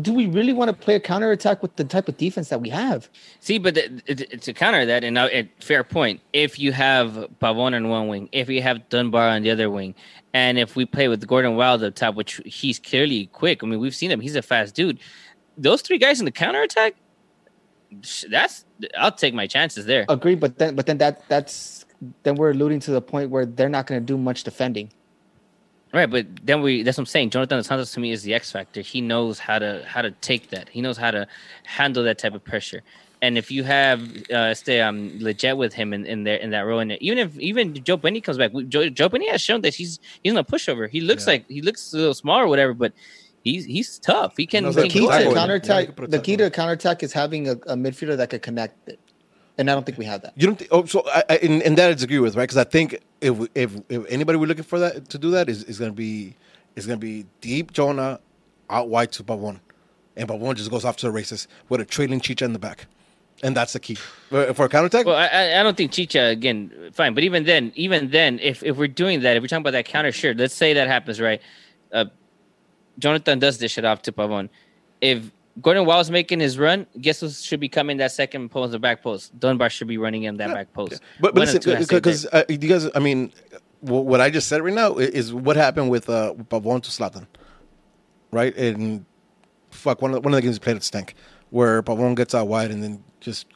do we really want to play a counterattack with the type of defense that we have? See, but the, it, to counter that, and now, fair point. If you have Pavon on one wing, if you have Dunbar on the other wing, and if we play with Gordon Wild up top, which he's clearly quick. I mean, we've seen him; he's a fast dude. Those three guys in the counterattack, sh- that's I'll take my chances there. Agree, but then but then that that's then we're alluding to the point where they're not going to do much defending. Right, but then we that's what I'm saying. Jonathan Dos Santos to me is the X factor. He knows how to how to take that. He knows how to handle that type of pressure. And if you have uh stay um Lletget with him in, in there in that role, and even if even Joe Benny comes back, Joe, Joe Benny has shown that he's he's not a pushover. He looks Yeah. like he looks a little small or whatever, but he's he's tough. He can. knows The key to tackle Yeah, counterattack, can put a the key to him. counterattack is having a, a midfielder that could connect it, and I don't think we have that. You don't think? Oh, so I, I and, and that I disagree with, right? Because I think if, if if anybody we're looking for that to do that is is going to be is going to be deep Jonah out wide to Pavon. And Pavon just goes off to the races with a trailing Chicha in the back. And that's the key. For for a counterattack, Well, I- I, I don't think Chicha again. Fine, but even then, even then, if if we're doing that, if we're talking about that counter, sure. Let's say that happens, right? Uh, Jonathan does dish it off to Pavon. If Gordon Wild's making his run, guess who should be coming that second post, the back post? Dunbar should be running in that back post. But, but One of the listen, two has to be because uh, you guys, I mean, what I just said right now is what happened with uh, Pavon to Zlatan, right? And fuck, one of the, one of the games we played at Stank, where Pavon gets out wide and then just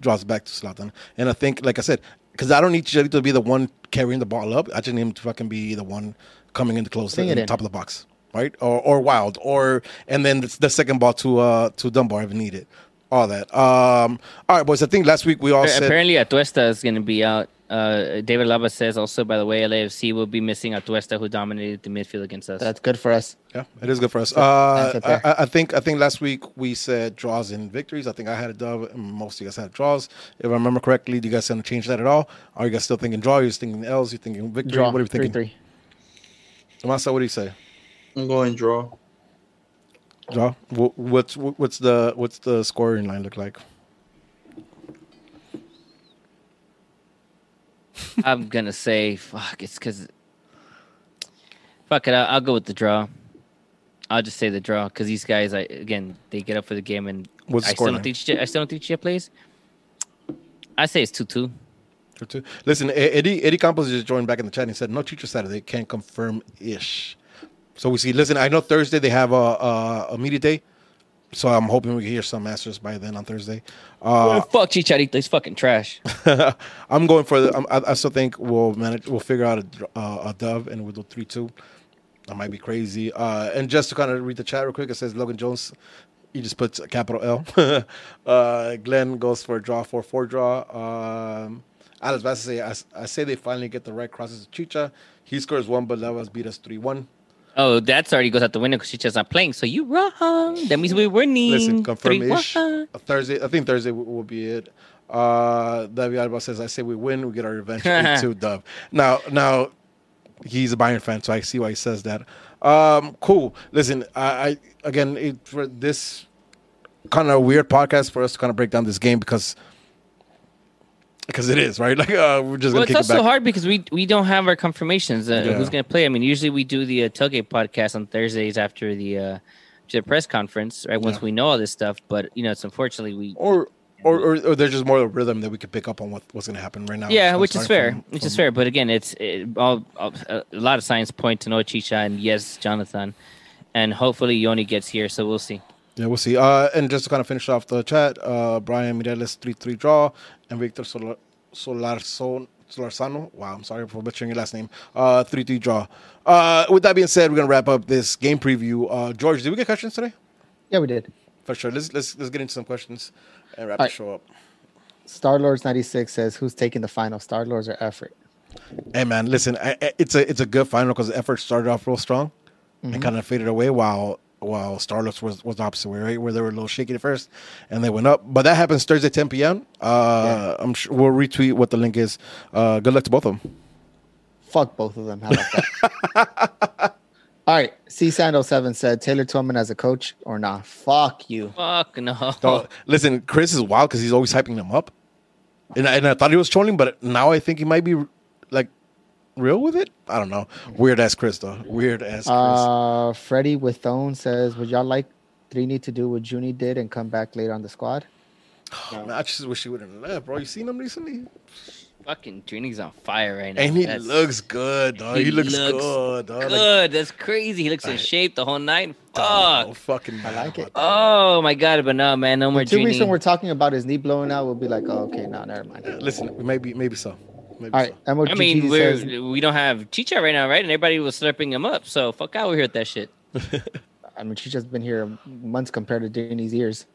draws back to Zlatan. And I think, like I said, because I don't need Chicharito to be the one carrying the ball up, I just need him to fucking be the one coming into close Bring in the in. top of the box, right? Or or Wild, or and then the, the second ball to uh to Dunbar if needed. All that. Um. All right, boys. I think last week we all A- said. Apparently, Atuesta is going to be out. Uh, David Alaba says also, by the way, LAFC will be missing Atuesta, who dominated the midfield against us. That's good for us. Yeah, it is good for us. Uh, I, I- I think I think last week we said draws and victories. I think I had a dub, and most of you guys had draws. If I remember correctly, do you guys want to change that at all? Are you guys still thinking draw? Are you thinking L's? You thinking victory? Draw. What are you three, thinking? three. Masa, what do you say? I'm going draw. Draw. What's what's the what's the scoring line look like? I'm gonna say fuck. It's because fuck it. I'll, I'll go with the draw. I'll just say the draw because these guys, I again, they get up for the game, and What's the I still don't think Chia- I still don't think Chia plays. I say it's two two. Or two? Listen, Eddie Eddie Campos just joined back in the chat and he said no Chicha Saturday. Can't confirm ish. So we see. Listen, I know Thursday they have a, a a media day, so I'm hoping we can hear some answers by then on Thursday. Uh, fuck Chicharito, he's fucking trash. I'm going for the. I'm, I, I still think we'll manage. We'll figure out a, uh, a dove and we'll do three two. That might be crazy. Uh, and just to kind of read the chat real quick, it says Logan Jones. He just puts a capital L. uh, Glenn goes for a draw for four draw. Um, Alex Bass say I, I say they finally get the right crosses to Chicha. He scores one, but Levas beat us three one. Oh, that's already goes out the window because she's just not playing. So you wrong. That means we're winning. Listen, confirm 3-1. Thursday, I think Thursday will, be it. Uh, David Alaba says, "I say we win, we get our revenge." Two dub. Now, now he's a Bayern fan, so I see why he says that. Um, cool. Listen, I, I again it, for this kind of weird podcast for us to kind of break down this game because because it is right. Like uh, we're just Well, gonna it's kick it also hard because we we don't have our confirmations. Uh, Yeah. Who's going to play? I mean, usually we do the uh, tailgate podcast on Thursdays after the uh, the press conference, right? Once Yeah. we know all this stuff, but you know, it's unfortunately we. Or, or, or, or there's just more of a rhythm that we could pick up on what, what's going to happen right now. Yeah, From which is fair. from- which is fair. But again, it's it, all, all a lot of signs point to no Chicha and yes, Jonathan, and hopefully Yoni gets here. So we'll see. Yeah, we'll see. Uh, and just to kind of finish off the chat, uh, Brian Mireles 3 3 draw and Victor Solar, Solarson, Solarsano. Wow, I'm sorry for butchering your last name. Uh, 3 3 draw. Uh, with that being said, we're going to wrap up this game preview. Uh, George, did we get questions today? Yeah, we did. For sure. Let's let's let's get into some questions and wrap All the right. show up. Star Lords ninety six says, "Who's taking the final? Star Lords or Effort?" Hey man, listen, I, I- it's a it's a good final because the effort started off real strong and kind of faded away while while Starlets was was the opposite way, right? Where they were a little shaky at first and they went up. But that happens Thursday 10 p.m. Uh, I'm sure we'll retweet what the link is. Uh, good luck to both of them. Fuck both of them. How about that? All right. C Sandal seven said Taylor Twellman as a coach or nah? Fuck you. Fuck no. So, listen, Chris is wild because he's always hyping them up, and I, and I thought he was trolling, but now I think he might be like real with it. I don't know. Weird ass Chris though. Weird ass Chris. Uh, Freddie with Own says, "Would y'all like Trini to do what Junie did and come back later on the squad?" Oh, Man, I just wish he would have left, bro. You seen him recently? Fucking Trinig's on fire right now. And he That's looks good, dog. He, he looks, looks good, dog. Like, good. That's crazy. He looks in shape the whole night. oh, Fuck. fucking I like it. Oh my god, but no, man, no more Two weeks when Trini. we're talking about his knee blowing out, we'll be like, "Oh, okay, no, never mind." Listen, maybe, maybe so. Maybe All right. so. MOG I mean, we're says, we don't have Chicha right now, right? And everybody was slurping him up. So fuck out, we're here with that shit. I mean, she's just been here months compared to Danny's years.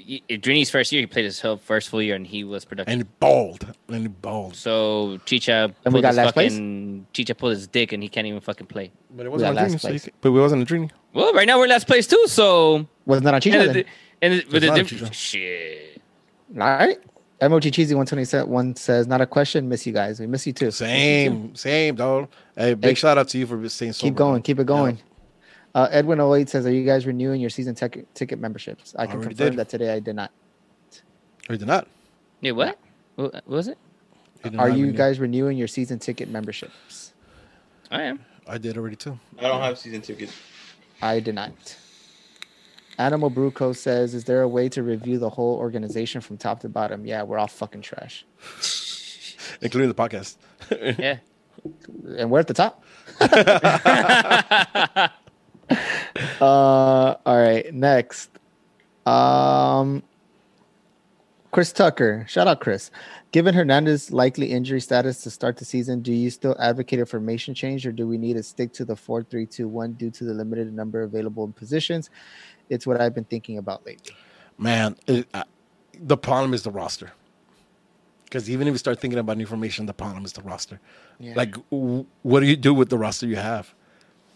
Y- Drini's first year, he played his whole first full year, and he was productive. And he bald, and he bald. so Chicha And we got his last place? fucking Chicha pulled his dick, and he can't even fucking play. But it wasn't a last dream. So place. could- but it wasn't a dream. Well, right now we're last place too. So Wasn't that on Chicha? and then? the, and the, but the not a diff- shit. All right. MOG Cheesy 127 says, not a question. Miss you guys. We miss you too. Same, same, dog. Hey, big Hey. shout out to you for staying so. Keep going. Keep it going. Uh, Edwin 08 says, "Are you guys renewing your season tec- ticket memberships?" I can Already confirm did. that today I did not. Or did not? Yeah, what? What what was it? Are you renew. guys renewing your season ticket memberships? I am. I did already too. I don't have season tickets. I did not. Animal Brew Co says, "Is there a way to review the whole organization from top to bottom?" Yeah, we're all fucking trash, Including the podcast. Yeah. and we're at the top. uh, all right, next. Um, Chris Tucker, shout out Chris. Given Hernandez's likely injury status to start the season, do you still advocate a formation change, or do we need to stick to the four-three-two-one due to the limited number available in positions? It's what I've been thinking about lately. Man, it, uh, the problem is the roster. Because even if you start thinking about new formation, the problem is the roster. Yeah. Like, w- what do you do with the roster you have?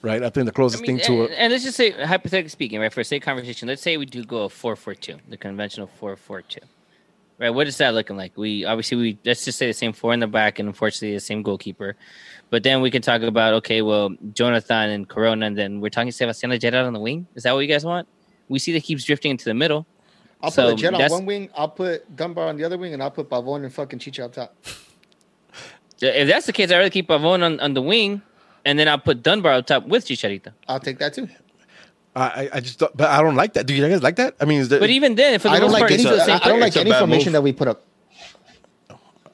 Right? I think the I closest mean, thing to and, it. and let's just say, hypothetically speaking, right, for a sake conversation, let's say we do go a four-four-two, the conventional four-four-two. Right, what is that looking like? We obviously we let's just say the same four in the back, and unfortunately the same goalkeeper. But then we can talk about okay, well, Jonathan and Corona, and then we're talking Sebastian Lletget on the wing. Is that what you guys want? We see that he keeps drifting into the middle. I'll So put Jet on one wing. I'll put Dunbar on the other wing, and I'll put Pavon and fucking Chicha up top. If that's the case, I'd rather keep Pavon on, on the wing, and then I'll put Dunbar up top with Chicharito. I'll take that too. I, I- I just, don't, but I don't like that. Do you guys like that? I mean, is there, But even then, for the I don't most like part, any. it's I, I don't like any formation move. that we put up.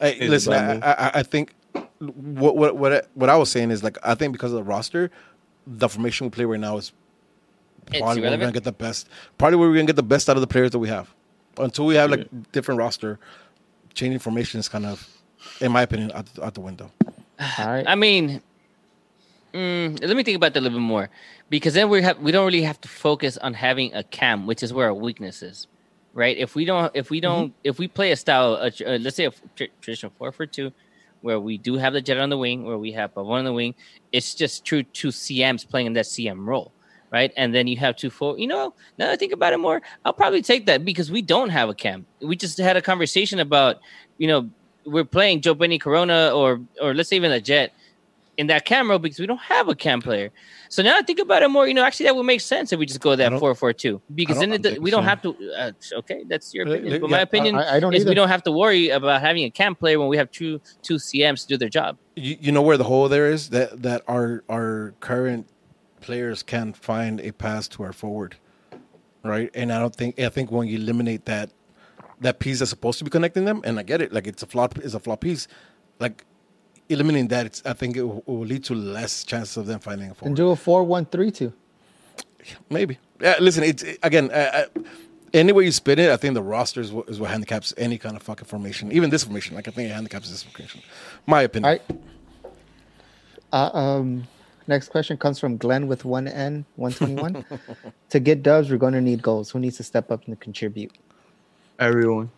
Hey, listen, I. I, I- I think what what what I, what I was saying is like I think because of the roster, the formation we play right now is It's probably where we're gonna get the best. Probably where we're gonna get the best out of the players that we have. Until we have like different roster, changing formation is kind of, in my opinion, out, the- out the window. All right. I mean, mm, let me think about that a little bit more, because then we have we don't really have to focus on having a cam, which is where our weakness is, right? If we don't, if we don't, if we play a style, a, uh, let's say a tr- traditional four for two, where we do have the jet on the wing, where we have one on the wing, it's just true two CMs playing in that CM role. Right, and then you have two four. You know, now that I think about it more, I'll probably take that because we don't have a cam. We just had a conversation about, you know, we're playing Joe Benny Corona or or let's say even a Jet in that camera because we don't have a cam player. So now I think about it more, you know, actually that would make sense if we just go that four four two because then it, we don't so. have to. Uh, okay, that's your opinion, uh, but yeah, my opinion I, I don't is either. we don't have to worry about having a cam player when we have two two CMs to do their job. You, you know where the hole there is that that our our current players can't find a pass to our forward, right? And I don't think I think when you eliminate that that piece that's supposed to be connecting them, and I get it, like it's a flawed it's a flawed piece, like eliminating that, it's I think it will, will lead to less chances of them finding a forward. and do a four-one-three-two. Maybe. Yeah, listen, it's again. Uh, uh, any way you spin it, I think the roster is what, is what handicaps any kind of fucking formation, even this formation. Like I think it handicaps this formation. My opinion. Right. Uh, um, next question comes from Glenn with one N, one twenty-one. to get dubs, we're going to need goals. Who needs to step up and contribute? Everyone.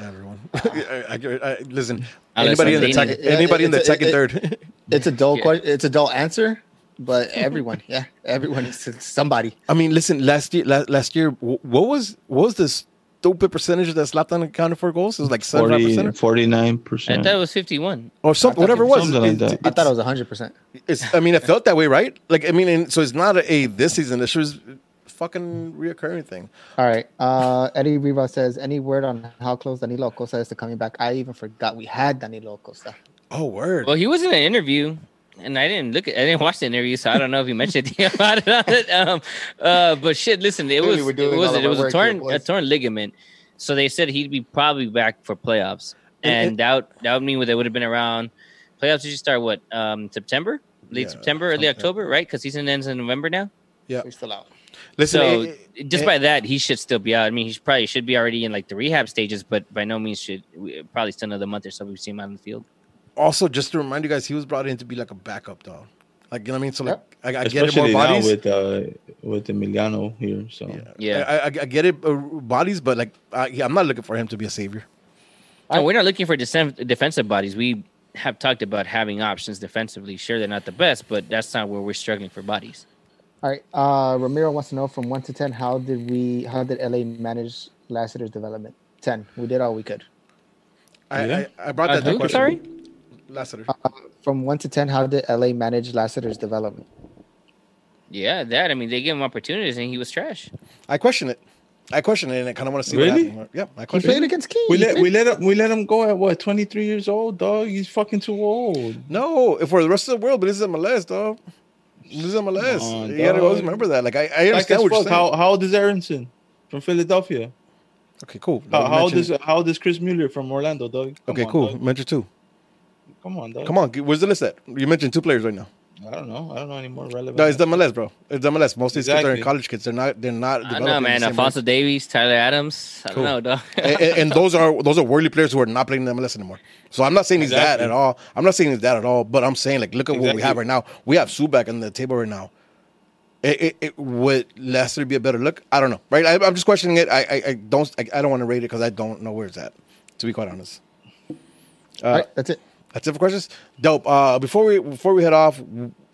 Everyone, I, I, I, listen. Unless Anybody in the tech, dating- anybody in the It's a- second, it- third. It's a dull Yeah. question. It's a dull answer, but everyone, yeah, everyone is somebody. I mean, listen. Last year, last, last year, what was what was the stupid percentage that Zlatan accounted for goals? It was like 70% 49%. I thought it was fifty one. or something. Whatever it was. something like that. I thought it was hundred percent. It's. I mean, it felt that way, right? Like, I mean, and so it's not a, a this season. This was fucking reoccurring thing. All right. Uh, Eddie Riva says, any word on how close Danilo Acosta is to coming back? I even forgot we had Danilo Acosta. Oh, word. Well, he was in an interview, and I didn't look at, I didn't watch the interview, so I don't know if he mentioned anything about it. On it. Um, uh, but shit, listen, it was it was it was a torn a torn ligament, so they said he'd be probably back for playoffs, And- and, and- that would, that would mean they would have been around. Playoffs usually start what um September, late Yeah, September, early. October, right? Because season ends in November now. Yeah. We're still out. Listen, So it- it- just it- by that, he should still be out. I mean, he probably should be already in like the rehab stages, but by no means should we, probably still another month or so we've seen him out on the field. Also just to remind you guys, he was brought in to be like a backup, dog. Like you know what I mean? So like, I, I get it more Especially now bodies. with uh, with Emiliano here. So Yeah. I, I, I get it, uh, bodies, but like, I, yeah, I'm not looking for him to be a savior. And we're not looking for desen- defensive bodies. We have talked about having options defensively. Sure, they're not the best, but that's not where we're struggling for bodies. All right. Uh, Ramiro wants to know from one to ten, how did we, how did LA manage Lassiter's development? Ten. We did all we could. I, Yeah. I, I brought Uh, that, that who? question. Sorry? Lassiter. Uh, from one to ten, how did LA manage Lassiter's development? Yeah, that. I mean, they gave him opportunities and he was trash. I question it. I question it, and I kind of want to see Really? what happens. Yeah, I He question played it. against King. We let we let him we let him go at what twenty three years old, dog. He's fucking too old. No, if for the rest of the world, but this is MLS, dog. This is MLS. Come on, you gotta always remember that. Like I, I Like understand as what you're saying. How how old is Aaronson from Philadelphia? okay, cool. How, how old is how old is Chris Mueller from Orlando, dog? Come Okay, on, cool. dog. Mention two. Come on, dog. Come on, where's the list at? You mentioned two players right now. I don't know. I don't know any more relevant. No, it's the MLS, bro. It's the MLS. Most of these kids are in college kids. They're not. They're not. I developing know, man. same Alfonso Davies, Tyler Adams. I Cool. don't know, dog. and, and- and those are those are worldly players who are not playing in the MLS anymore. So I'm not saying he's that at all. I'm not saying he's that at all. But I'm saying like, look at what we have right now. We have Zubak on the table right now. It, it, it would Lassiter be a better look? I don't know. Right? I, I'm just questioning it. I I, I don't I, I don't want to rate it because I don't know where it's at. To be quite honest. Uh, all right, that's it. That's it for questions. Dope. Uh, before we before we head off,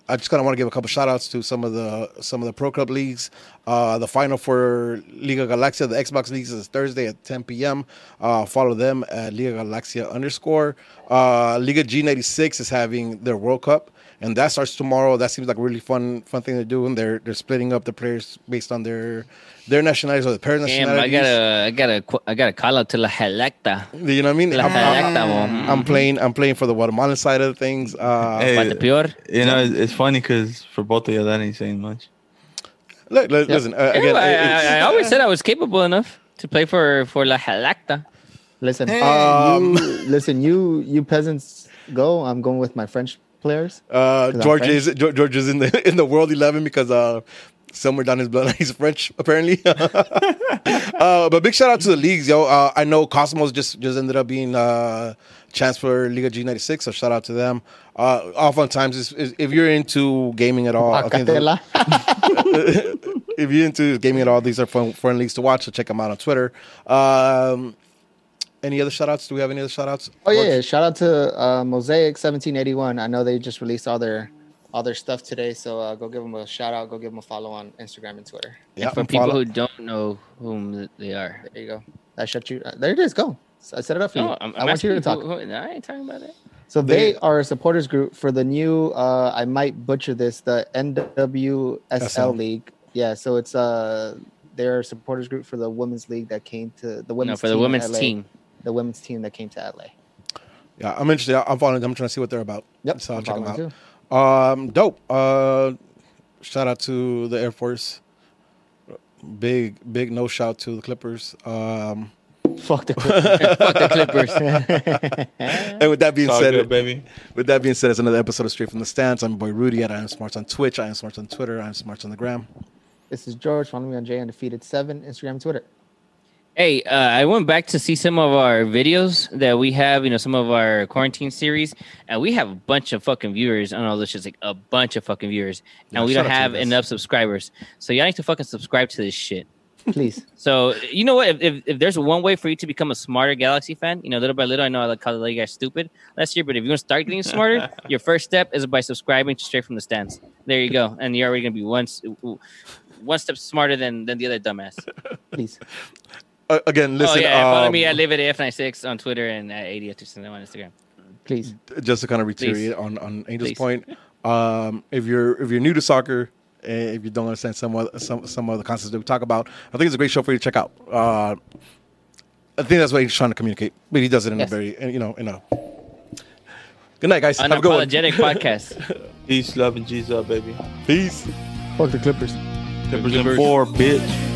I just kind of want to give a couple shout outs to some of the some of the Pro Club leagues. Uh, the final for Liga Galaxia, the Xbox leagues, is Thursday at 10 p.m. Uh, follow them at Liga Galaxia underscore. Uh, Liga G96 is having their World Cup, and that starts tomorrow. That seems like a really fun fun thing to do, and they're they're splitting up the players based on their their nationalities or the pairs Damn, nationalities. I gotta, I gotta, I gotta call out to La Selecta. you know what I mean? La I'm, I'm- Selecta, mo. I'm playing. I'm playing for the Guatemalan side of things. Uh, Hey, Pate. You know, it's, it's funny because for both of you, that ain't saying much. Look, li- listen. Uh, Yeah, again, I, I, I always said I was capable enough to play for for La Selecta. Listen, Um, you, listen, you you peasants go. I'm going with my French players. uh, George is George is in the in the world eleven because uh, somewhere down his blood he's French apparently. uh, but big shout out to the leagues, yo. Uh, I know Cosmos just just ended up being uh, chance for Liga G ninety six, so shout out to them. Uh, oftentimes, is, is, if you're into gaming at all, if you're into gaming at all, these are fun, fun leagues to watch. So check them out on Twitter. Um, any other shout outs? Do we have any other shout outs? Oh yeah, yeah, shout out to uh, Mosaic 1781. I know they just released all their all their stuff today, so uh, go give them a shout out. Go give them a follow on Instagram and Twitter. Yeah, for people follow- who don't know whom they are. There you go. That shut you. Uh, there it is. Go. So I set it up for you. No, I'm, I I'm want you to talk. who- who- no, I ain't talking about it. So they, They- are a supporters group for the new. Uh, I might butcher this. The NWSL SL. league. Yeah. So it's uh, they're supporters group for the women's league that came to the women's. No, for the team in women's LA. team. The women's team that came to LA. Yeah, I'm interested. I'm following. I'm trying to see what they're about. Yep, so I'll I'm check them following out. Um, dope. Uh, shout out to the Air Force. Big, big no shout to the Clippers. Um, Fuck the. Clippers. Fuck the Clippers. and with that being It's said, good, baby. with that being said, it's another episode of Straight from the Stands. I'm your boy Rudy at I am Smarts on Twitch. I am Smarts on Twitter. I am Smarts on the gram. this is George. Follow me on J Undefeated Seven Instagram, and Twitter. Hey, uh, I went back to see some of our videos that we have, you know, some of our quarantine series, and we have a bunch of fucking viewers on all this shit, like a bunch of fucking viewers, and Yeah, we don't out to you have enough subscribers. So y'all need to fucking subscribe to this shit. Please. So you know what? If, if, if there's one way for you to become a smarter Galaxy fan, you know, little by little, I know I like called you guys stupid last year, but if you want to start getting smarter, your first step is by subscribing Straight from the Stands. There you go, and you're already gonna be one one step smarter than than the other dumbass. Please. Uh, again, listen. oh yeah, follow um, me at live at f96 on Twitter and at 80 on Instagram. Please. just to kind of reiterate on, on Angel's Please. point, um, if you're if you're new to soccer and if you don't understand some of some some of the concepts that we talk about, I think it's a great show for you to check out. Uh, I think that's what he's trying to communicate, but he does it in Yes. a very you know in a. Good night, guys. Have a good one. Unapologetic podcast. Peace, love, and Jesus, up, baby. Peace. Fuck the Clippers. Clippers in four, bitch.